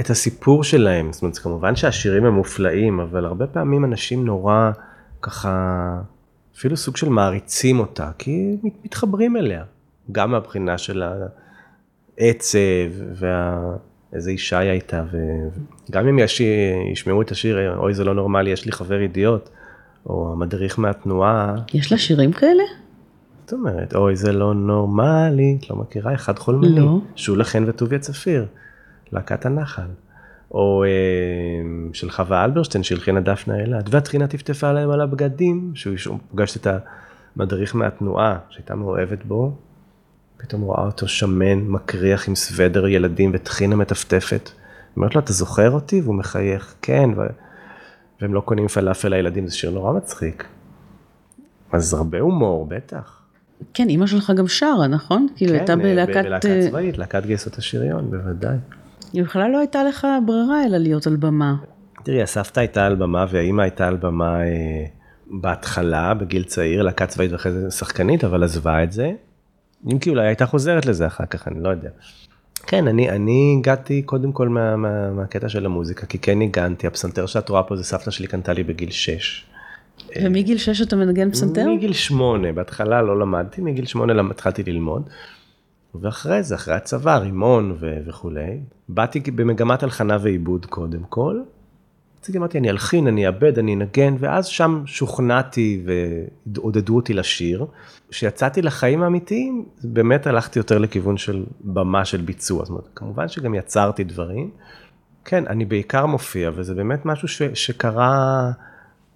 את הסיפור שלהם, זאת אומרת, כמובן שהשירים הם מופלאים, אבל הרבה פעמים אנשים נורא ככה, אפילו סוג של מעריצים אותה, כי מת- מתחברים אליה, גם מהבחינה של העצב, ואיזה אישה היא הייתה, וגם אם יש, ישמעו את השיר, אוי זה לא נורמלי, יש לי חבר אידיוט, או המדריך מהתנועה, יש לה שירים כאלה? זאת אומרת, אוי זה לא נורמלי, את לא מכירה? אחד חולמני. לא. שולה חן וטוביה צפיר, להקת הנחל. או אה, של חווה אלברשטיין שהלחינה דפנה אילת, והטחינה טפטפה להם על הבגדים, שהוא פגש את המדריך מהתנועה שהייתה מאוהבת בו, פתאום רואה אותו שמן, מקריח עם סוודר ילדים וטחינה מטפטפת. אומרת לו, אתה זוכר אותי? והוא מחייך, כן, ו... והם לא קונים פלאפל לילדים, זה שיר נורא מצחיק. אז הרבה הומור, בטח. כן, אימא שלך גם שרה, נכון? כאילו, כן, הייתה בלהקת... בלהקת צבאית, להקת גייסות השריון, בוודאי. היא בכלל לא הייתה לך ברירה אלא להיות על במה. תראי, הסבתא הייתה על במה והאימא הייתה על במה אה, בהתחלה, בגיל צעיר, להקת צבאית ואחרי זה שחקנית, אבל עזבה את זה. אם כי אולי הייתה חוזרת לזה אחר כך, אני לא יודע. כן, אני, אני הגעתי קודם כל מה, מה, מהקטע של המוזיקה, כי כן ניגנתי, הפסנתר שאת רואה פה זה סבתא שלי קנתה לי בגיל 6. ומגיל 6 אתה מנגן פסנתר? מגיל 8, בהתחלה לא למדתי, מגיל 8 התחלתי ללמוד. ואחרי זה, אחרי הצבא, רימון ו- וכולי, באתי במגמת הלחנה ועיבוד קודם כל. אז אמרתי, אני אלחין, אני אאבד, אני אנגן, ואז שם שוכנעתי ועודדו אותי לשיר. כשיצאתי לחיים האמיתיים, באמת הלכתי יותר לכיוון של במה של ביצוע. זאת אומרת, כמובן שגם יצרתי דברים. כן, אני בעיקר מופיע, וזה באמת משהו ש- שקרה,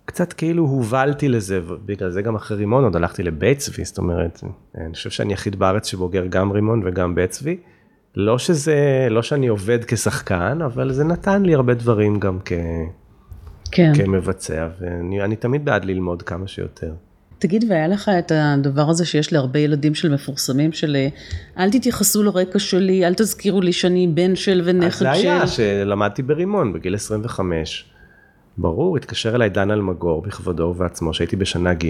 קצת כאילו הובלתי לזה, ובגלל זה גם אחרי רימון עוד הלכתי לבית צבי, זאת אומרת, אני חושב שאני היחיד בארץ שבוגר גם רימון וגם בית צבי. לא שזה, לא שאני עובד כשחקן, אבל זה נתן לי הרבה דברים גם כ... כן. כמבצע, ואני תמיד בעד ללמוד כמה שיותר. תגיד, והיה לך את הדבר הזה שיש להרבה ילדים של מפורסמים, של אל תתייחסו לרקע שלי, אל תזכירו לי שאני בן של ונכד של... אז זה היה שלמדתי ברימון בגיל 25. ברור, התקשר אליי דן אלמגור בכבודו ובעצמו, שהייתי בשנה ג'.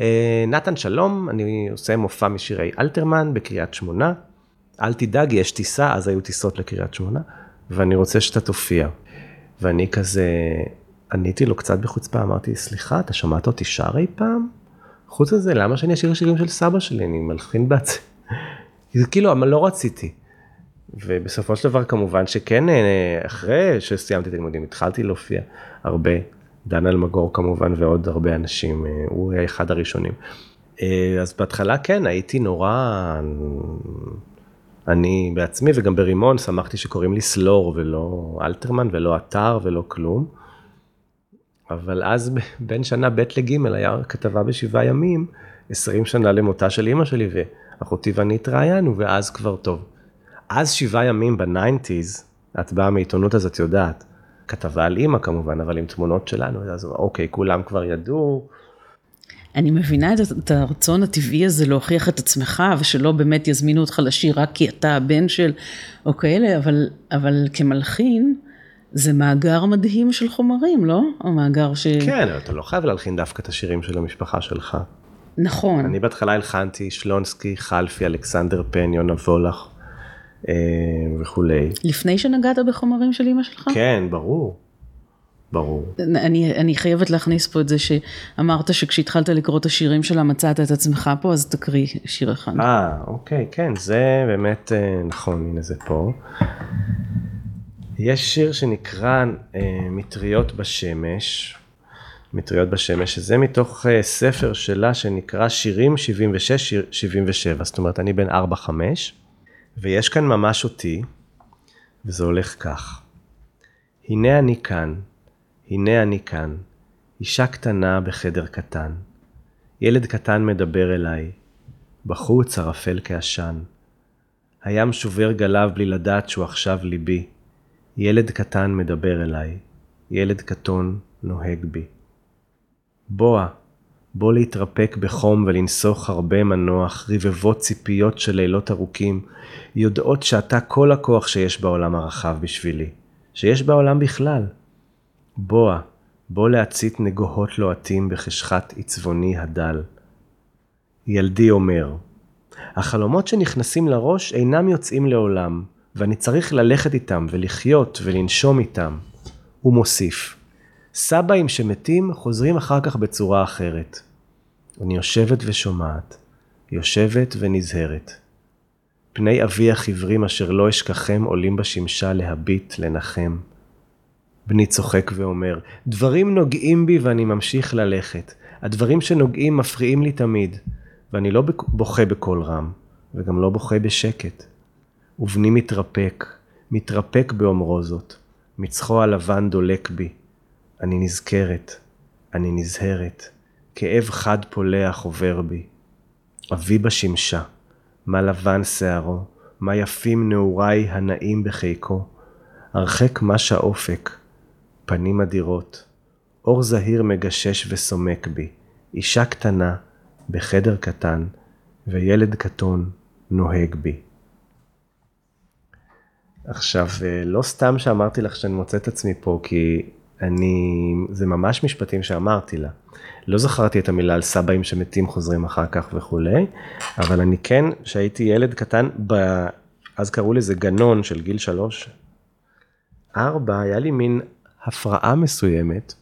אה, נתן שלום, אני עושה מופע משירי אלתרמן בקריית שמונה. אל תדאג, יש טיסה, אז היו טיסות לקריית שמונה, ואני רוצה שאתה תופיע. ואני כזה, עניתי לו קצת בחוצפה, אמרתי, סליחה, אתה שמעת אותי שר אי פעם? חוץ מזה, למה שאני אשאיר שירים של סבא שלי, אני מלחין בעצמי. כאילו, לא רציתי. ובסופו של דבר, כמובן שכן, אחרי שסיימתי את הלימודים, התחלתי להופיע הרבה. דן אלמגור כמובן, ועוד הרבה אנשים, הוא היה אחד הראשונים. אז בהתחלה כן, הייתי נורא, אני בעצמי וגם ברימון שמחתי שקוראים לי סלור ולא אלתרמן ולא אתר ולא כלום. אבל אז בין שנה ב' לג' היה כתבה בשבעה ימים, 20 שנה למותה של אימא שלי ואחותי ואני התראיינו ואז כבר טוב. אז שבעה ימים בניינטיז, את באה מעיתונות אז את יודעת, כתבה על אימא כמובן, אבל עם תמונות שלנו, אז אוקיי, כולם כבר ידעו. אני מבינה את, את הרצון הטבעי הזה להוכיח את עצמך, ושלא באמת יזמינו אותך לשיר רק כי אתה הבן של, או כאלה, אבל, אבל כמלחין, זה מאגר מדהים של חומרים, לא? או מאגר ש... כן, אתה לא חייב להלחין דווקא את השירים של המשפחה שלך. נכון. אני בהתחלה הלחנתי שלונסקי, חלפי, אלכסנדר פן, יונה וולך וכולי. לפני שנגעת בחומרים של אמא שלך? כן, ברור. ברור. אני, אני חייבת להכניס פה את זה שאמרת שכשהתחלת לקרוא את השירים שלה מצאת את עצמך פה, אז תקריא שיר אחד. אה, אוקיי, כן, זה באמת נכון, הנה זה פה. יש שיר שנקרא אה, מטריות בשמש, מטריות בשמש, שזה מתוך אה, ספר שלה שנקרא שירים 76-77, זאת אומרת אני בן 4-5, ויש כאן ממש אותי, וזה הולך כך. הנה אני כאן, הנה אני כאן, אישה קטנה בחדר קטן. ילד קטן מדבר אליי, בחוץ ערפל כעשן. הים שובר גליו בלי לדעת שהוא עכשיו ליבי. ילד קטן מדבר אליי, ילד קטון נוהג בי. בוא, בוא להתרפק בחום ולנסוך הרבה מנוח, רבבות ציפיות של לילות ארוכים, יודעות שאתה כל הכוח שיש בעולם הרחב בשבילי, שיש בעולם בכלל. בוא, בוא להצית נגוהות לוהטים בחשכת עצבוני הדל. ילדי אומר, החלומות שנכנסים לראש אינם יוצאים לעולם, ואני צריך ללכת איתם ולחיות ולנשום איתם. הוא מוסיף, סבאים שמתים חוזרים אחר כך בצורה אחרת. אני יושבת ושומעת, יושבת ונזהרת. פני אבי החיוורים אשר לא אשכחם עולים בשמשה להביט, לנחם. בני צוחק ואומר, דברים נוגעים בי ואני ממשיך ללכת. הדברים שנוגעים מפריעים לי תמיד, ואני לא בוכה בקול רם, וגם לא בוכה בשקט. ובני מתרפק, מתרפק באומרו זאת. מצחו הלבן דולק בי. אני נזכרת, אני נזהרת. כאב חד פולח עובר בי. אבי בשמשה, מה לבן שערו, מה יפים נעוריי הנעים בחיקו. הרחק מש האופק, פנים אדירות. אור זהיר מגשש וסומק בי, אישה קטנה בחדר קטן, וילד קטון נוהג בי. עכשיו, אה, לא סתם שאמרתי לך שאני מוצא את עצמי פה, כי אני, זה ממש משפטים שאמרתי לה. לא זכרתי את המילה על סבאים שמתים חוזרים אחר כך וכולי, אבל אני כן, כשהייתי ילד קטן, ב... אז קראו לזה גנון של גיל שלוש, ארבע, היה לי מין הפרעה מסוימת,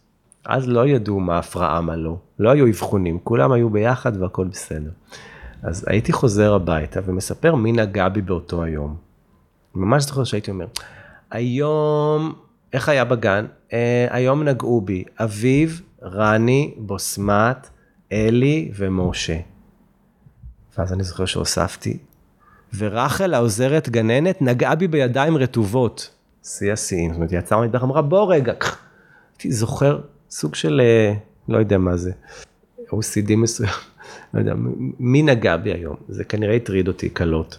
אז לא ידעו מה הפרעה, מה לא. לא היו אבחונים, כולם היו ביחד והכל בסדר. אז הייתי חוזר הביתה ומספר מי נגע בי באותו היום. ממש זוכר שהייתי אומר, היום, איך היה בגן? אה, היום נגעו בי אביב, רני, בוסמת, אלי ומשה. ואז אני זוכר שהוספתי, ורחל העוזרת גננת נגעה בי בידיים רטובות. שיא השיאים, זאת אומרת, היא יצאה מהמטבח, אמרה בוא רגע, הייתי זוכר סוג של, אה, לא יודע מה זה, OCD מסוים, לא יודע, מי נגע בי היום? זה כנראה הטריד אותי קלות.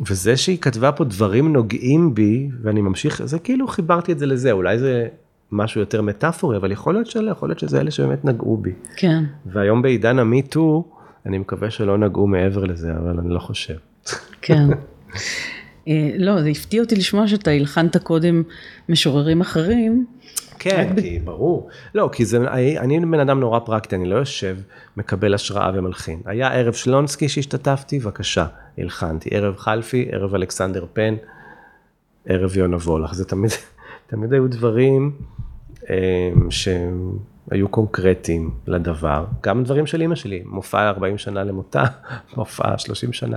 וזה שהיא כתבה פה דברים נוגעים בי, ואני ממשיך, זה כאילו חיברתי את זה לזה, אולי זה משהו יותר מטאפורי, אבל יכול להיות שלא, יכול להיות שזה אלה שבאמת נגעו בי. כן. והיום בעידן המיטו, אני מקווה שלא נגעו מעבר לזה, אבל אני לא חושב. כן. אה, לא, זה הפתיע אותי לשמוע שאתה הלחנת קודם משוררים אחרים. כן, כי ברור. לא, כי זה, אני בן אדם נורא פרקטי, אני לא יושב, מקבל השראה ומלחין. היה ערב שלונסקי שהשתתפתי, בבקשה, הלחנתי. ערב חלפי, ערב אלכסנדר פן, ערב יונה וולך. זה תמיד, תמיד היו דברים אה, שהיו קונקרטיים לדבר. גם דברים של אימא שלי, מופע 40 שנה למותה, מופע 30 שנה.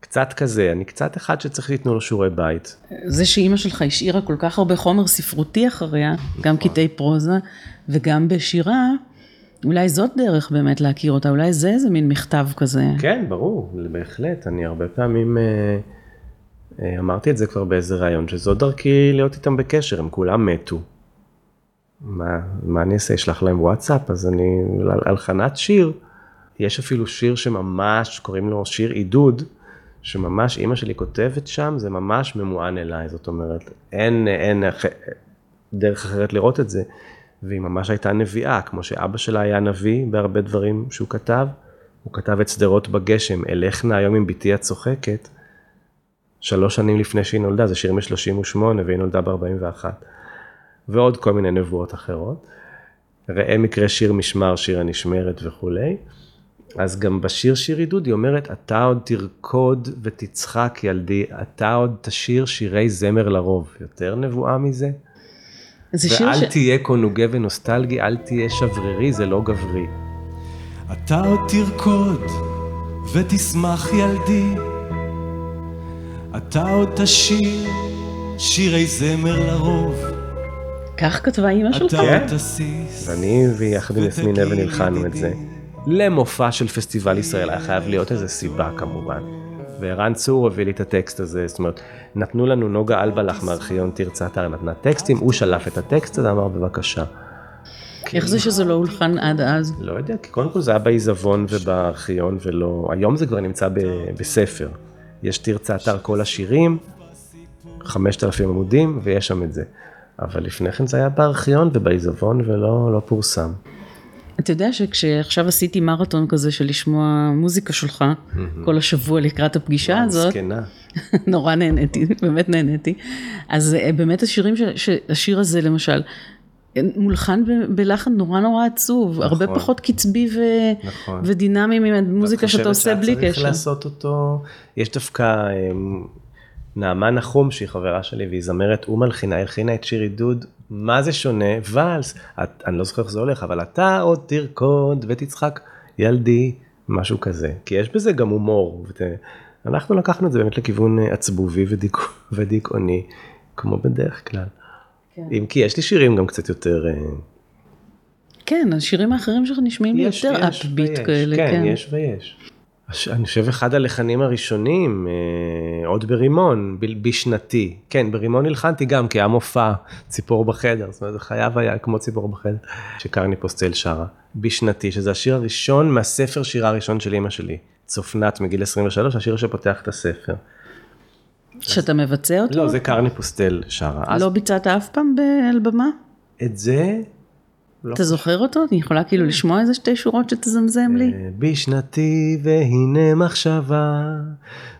קצת כזה, אני קצת אחד שצריך שייתנו לו שיעורי בית. זה שאימא שלך השאירה כל כך הרבה חומר ספרותי אחריה, גם קטעי פרוזה וגם בשירה, אולי זאת דרך באמת להכיר אותה, אולי זה איזה מין מכתב כזה. כן, ברור, בהחלט, אני הרבה פעמים אה, אה, אמרתי את זה כבר באיזה ראיון, שזו דרכי להיות איתם בקשר, הם כולם מתו. מה, מה אני אעשה, אשלח להם וואטסאפ, אז אני, על הלחנת שיר, יש אפילו שיר שממש קוראים לו שיר עידוד, שממש אימא שלי כותבת שם, זה ממש ממוען אליי, זאת אומרת, אין, אין דרך אחרת לראות את זה, והיא ממש הייתה נביאה, כמו שאבא שלה היה נביא בהרבה דברים שהוא כתב, הוא כתב את שדרות בגשם, אלך נא היום עם בתי הצוחקת, שלוש שנים לפני שהיא נולדה, זה שיר מ-38 והיא נולדה ב-41, ועוד כל מיני נבואות אחרות. ראה מקרה שיר משמר, שיר הנשמרת וכולי. אז גם בשיר שיר עידוד היא אומרת, אתה עוד תרקוד ותצחק ילדי, אתה עוד תשיר שירי זמר לרוב. יותר נבואה מזה? זה שיר ואל ש... תהיה קונוגה ונוסטלגי, אל תהיה שברירי, זה לא גברי. אתה עוד תרקוד ותשמח ילדי, אתה עוד תשיר שירי זמר לרוב. כך כתבה אימא שלך? אתה עוד תסיס. ואני ויחד עם יסמין אבן הלחנו את זה. למופע של פסטיבל ישראל, היה חייב להיות איזה סיבה כמובן. וערן צור הביא לי את הטקסט הזה, זאת אומרת, נתנו לנו נוגה אלבלח מארכיון תרצה אתר, נתנה טקסטים, הוא שלף את הטקסט הזה, אמר בבקשה. איך זה שזה לא הולחן עד אז? לא יודע, כי קודם כל זה היה בעיזבון ובארכיון ולא, היום זה כבר נמצא ב, בספר. יש תרצה אתר כל השירים, 5,000 עמודים, ויש שם את זה. אבל לפני כן זה היה בארכיון ובעיזבון ולא לא פורסם. אתה יודע שכשעכשיו עשיתי מרתון כזה של לשמוע מוזיקה שלך, כל השבוע לקראת הפגישה הזאת. נורא נהניתי, באמת נהניתי. אז אה, באמת השירים, השיר הזה למשל, מולחן בלחן נורא נורא עצוב, נכון, הרבה פחות קצבי ו... נכון. ודינמי ממוזיקה שאתה עושה בלי קשר. ואת חושבת שאת צריך לעשות אותו, יש דווקא אמ, נעמה נחום שהיא חברה שלי והיא זמרת ומלחינה, הלחינה את שיר עידוד מה זה שונה? ואלס, את, אני לא זוכר איך זה הולך, אבל אתה עוד תרקוד ותצחק, ילדי, משהו כזה. כי יש בזה גם הומור. ות... אנחנו לקחנו את זה באמת לכיוון אה, עצבובי ודיק... ודיכאוני, כמו בדרך כלל. כן. אם כי יש לי שירים גם קצת יותר... אה, כן, השירים האחרים שלך נשמעים לי יותר אפביט כאלה. כן, כן, יש ויש. אני חושב אחד הלחנים הראשונים, אה, עוד ברימון, בשנתי. כן, ברימון הלחנתי גם, כי היה מופע ציפור בחדר, זאת אומרת, זה חייב היה כמו ציפור בחדר, שקרני פוסטל שרה. בשנתי, שזה השיר הראשון מהספר שירה הראשון של אימא שלי, צופנת מגיל 23, השיר שפותח את הספר. שאתה מבצע אותו? לא, זה קרני פוסטל שרה. לא ביצעת אף פעם על במה? את זה אתה זוכר אותו? אני יכולה כאילו לשמוע איזה שתי שורות שתזמזם לי? אה, בשנתי והנה מחשבה,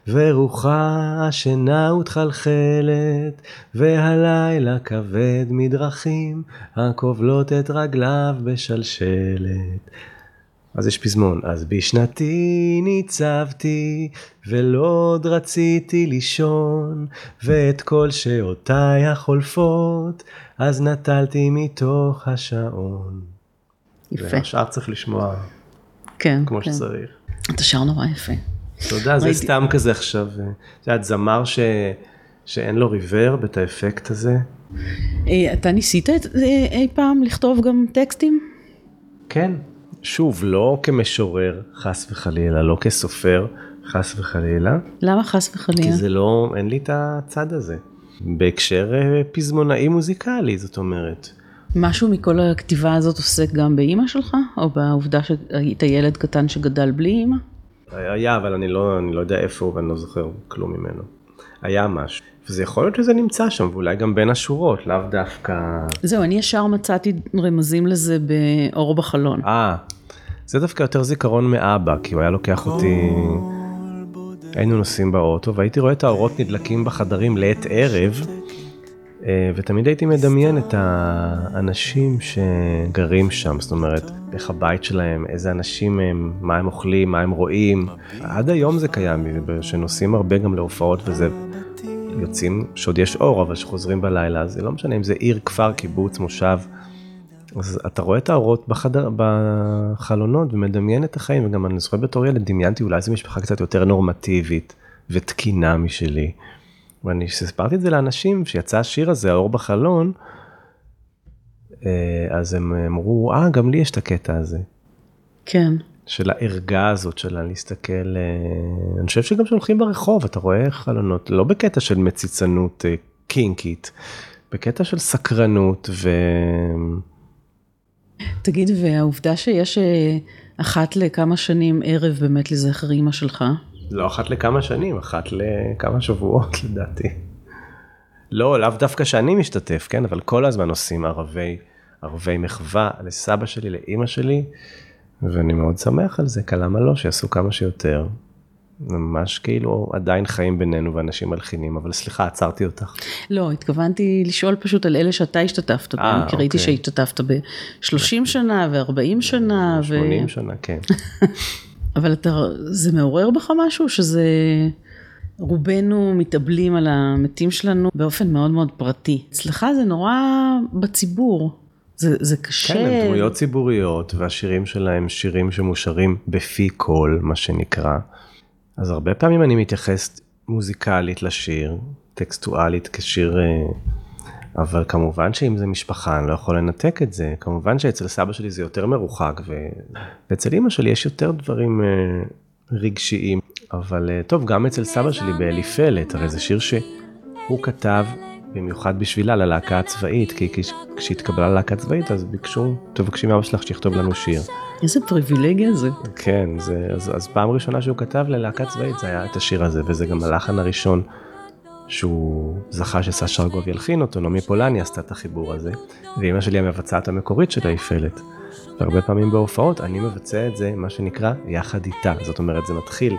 ורוחה השינה ותחלחלת, והלילה כבד מדרכים, הכובלות את רגליו בשלשלת. אז יש פזמון. אז בשנתי ניצבתי, ולא עוד רציתי לישון, ואת כל שעותיי החולפות, אז נטלתי מתוך השעון. יפה. והשאר צריך לשמוע כן, כמו כן. שצריך. אתה שר נורא יפה. תודה, זה סתם כזה עכשיו. אה, את יודעת, זמר ש... שאין לו ריברב, את האפקט הזה. אה, אתה ניסית אה, אי פעם לכתוב גם טקסטים? כן. שוב, לא כמשורר, חס וחלילה, לא כסופר, חס וחלילה, למה חס כי וחלילה? זה לא, אין לי את הצד הזה. בהקשר אה, פזמונאי מוזיקלי, זאת אומרת. משהו מכל הכתיבה הזאת עוסק גם באימא שלך? או בעובדה שהיית ילד קטן שגדל בלי אימא? היה, אבל אני לא, אני לא יודע איפה הוא ואני לא זוכר כלום ממנו. היה משהו. וזה יכול להיות שזה נמצא שם, ואולי גם בין השורות, לאו דווקא... זהו, אני ישר מצאתי רמזים לזה באור בחלון. אה, זה דווקא יותר זיכרון מאבא, כי הוא היה לוקח אותי... היינו נוסעים באוטו, והייתי רואה את האורות נדלקים בחדרים לעת ערב, אה, ותמיד הייתי מדמיין את האנשים שגרים שם, זאת אומרת, איך הבית שלהם, איזה אנשים הם, מה הם אוכלים, מה הם רואים. עד היום זה קיים, שנוסעים הרבה גם להופעות וזה... יוצאים, שעוד יש אור, אבל שחוזרים בלילה, זה לא משנה אם זה עיר, כפר, קיבוץ, מושב. אז אתה רואה את האורות בחדר, בחלונות ומדמיין את החיים, וגם אני זוכר בתור ילד דמיינתי אולי זו משפחה קצת יותר נורמטיבית ותקינה משלי. ואני, כשסיפרתי את זה לאנשים, שיצא השיר הזה, האור בחלון, אה, אז הם אמרו, אה, גם לי יש את הקטע הזה. כן. של הערגה הזאת שלה להסתכל, אה, אני חושב שגם כשהולכים ברחוב אתה רואה חלונות, לא בקטע של מציצנות אה, קינקית, בקטע של סקרנות ו... תגיד, והעובדה שיש אה, אחת לכמה שנים ערב באמת לזכר אימא שלך, לא אחת לכמה שנים, אחת לכמה שבועות לדעתי. לא, לאו דווקא שאני משתתף, כן, אבל כל הזמן עושים ערבי, ערבי מחווה לסבא שלי, לאימא שלי, ואני מאוד שמח על זה, כי למה לא, שיעשו כמה שיותר. ממש כאילו עדיין חיים בינינו ואנשים מלחינים, אבל סליחה, עצרתי אותך. לא, התכוונתי לשאול פשוט על אלה שאתה השתתפת בהם, כי ראיתי אוקיי. שהשתתפת ב-30 שנה ו-40 שנה, ו... 80 שנה, כן. אבל אתה, זה מעורר בך משהו שזה... רובנו מתאבלים על המתים שלנו באופן מאוד מאוד פרטי. אצלך זה נורא בציבור. זה, זה קשה. כן, הם דמויות ציבוריות, והשירים שלהם שירים שמושרים בפי קול, מה שנקרא. אז הרבה פעמים אני מתייחס מוזיקלית לשיר, טקסטואלית כשיר, אה, אבל כמובן שאם זה משפחה, אני לא יכול לנתק את זה. כמובן שאצל סבא שלי זה יותר מרוחק, ו... ואצל אמא שלי יש יותר דברים אה, רגשיים. אבל אה, טוב, גם אצל סבא שלי באליפלת, הרי זה שיר שהוא כתב במיוחד בשבילה ללהקה הצבאית, כי כש- כשהתקבלה ללהקה הצבאית אז ביקשו, תבקשי מאבא שלך שיכתוב לנו שיר. איזה פריבילגיה זה. כן, זה, אז, אז פעם ראשונה שהוא כתב ללהקה צבאית זה היה את השיר הזה, וזה גם הלחן הראשון שהוא זכה שסשה ארגוב ילחין אותו, נעמי פולני עשתה את החיבור הזה, ואימא שלי המבצעת המקורית של האיילת. והרבה פעמים בהופעות אני מבצע את זה, מה שנקרא, יחד איתה. זאת אומרת, זה מתחיל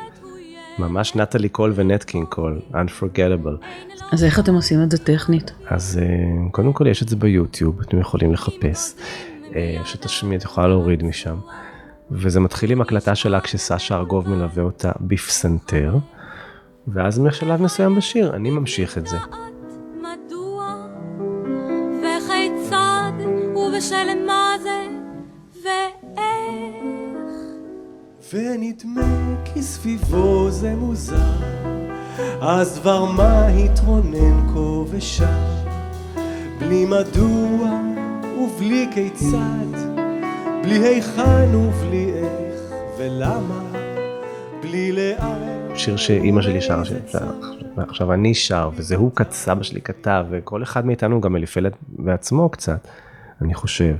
ממש נטלי קול ונט קינג קול, Unforgettable. אז איך אתם עושים את זה טכנית? אז אה, קודם כל יש את זה ביוטיוב, אתם יכולים לחפש, שתשמיע, את יכולה להוריד משם. וזה מתחיל עם הקלטה שלה כשסשה ארגוב מלווה אותה בפסנתר, ואז משלב מסוים בשיר, אני ממשיך את זה. ובשל מה זה ואיך ונדמה כי סביבו זה מוזר, אז דבר מה התרונן כה ושם, בלי מדוע ובלי כיצד, בלי היכן ובלי איך ולמה, בלי לאן. שיר שאימא שלי שרה, ועכשיו אני שר, וזה הוא, סבא שלי כתב, וכל אחד מאיתנו גם אליפלת בעצמו קצת, אני חושב.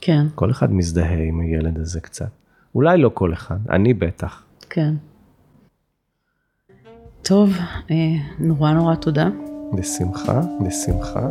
כן, כל אחד מזדהה עם הילד הזה קצת. אולי לא כל אחד, אני בטח. כן. טוב, אה, נורא נורא תודה. בשמחה, בשמחה.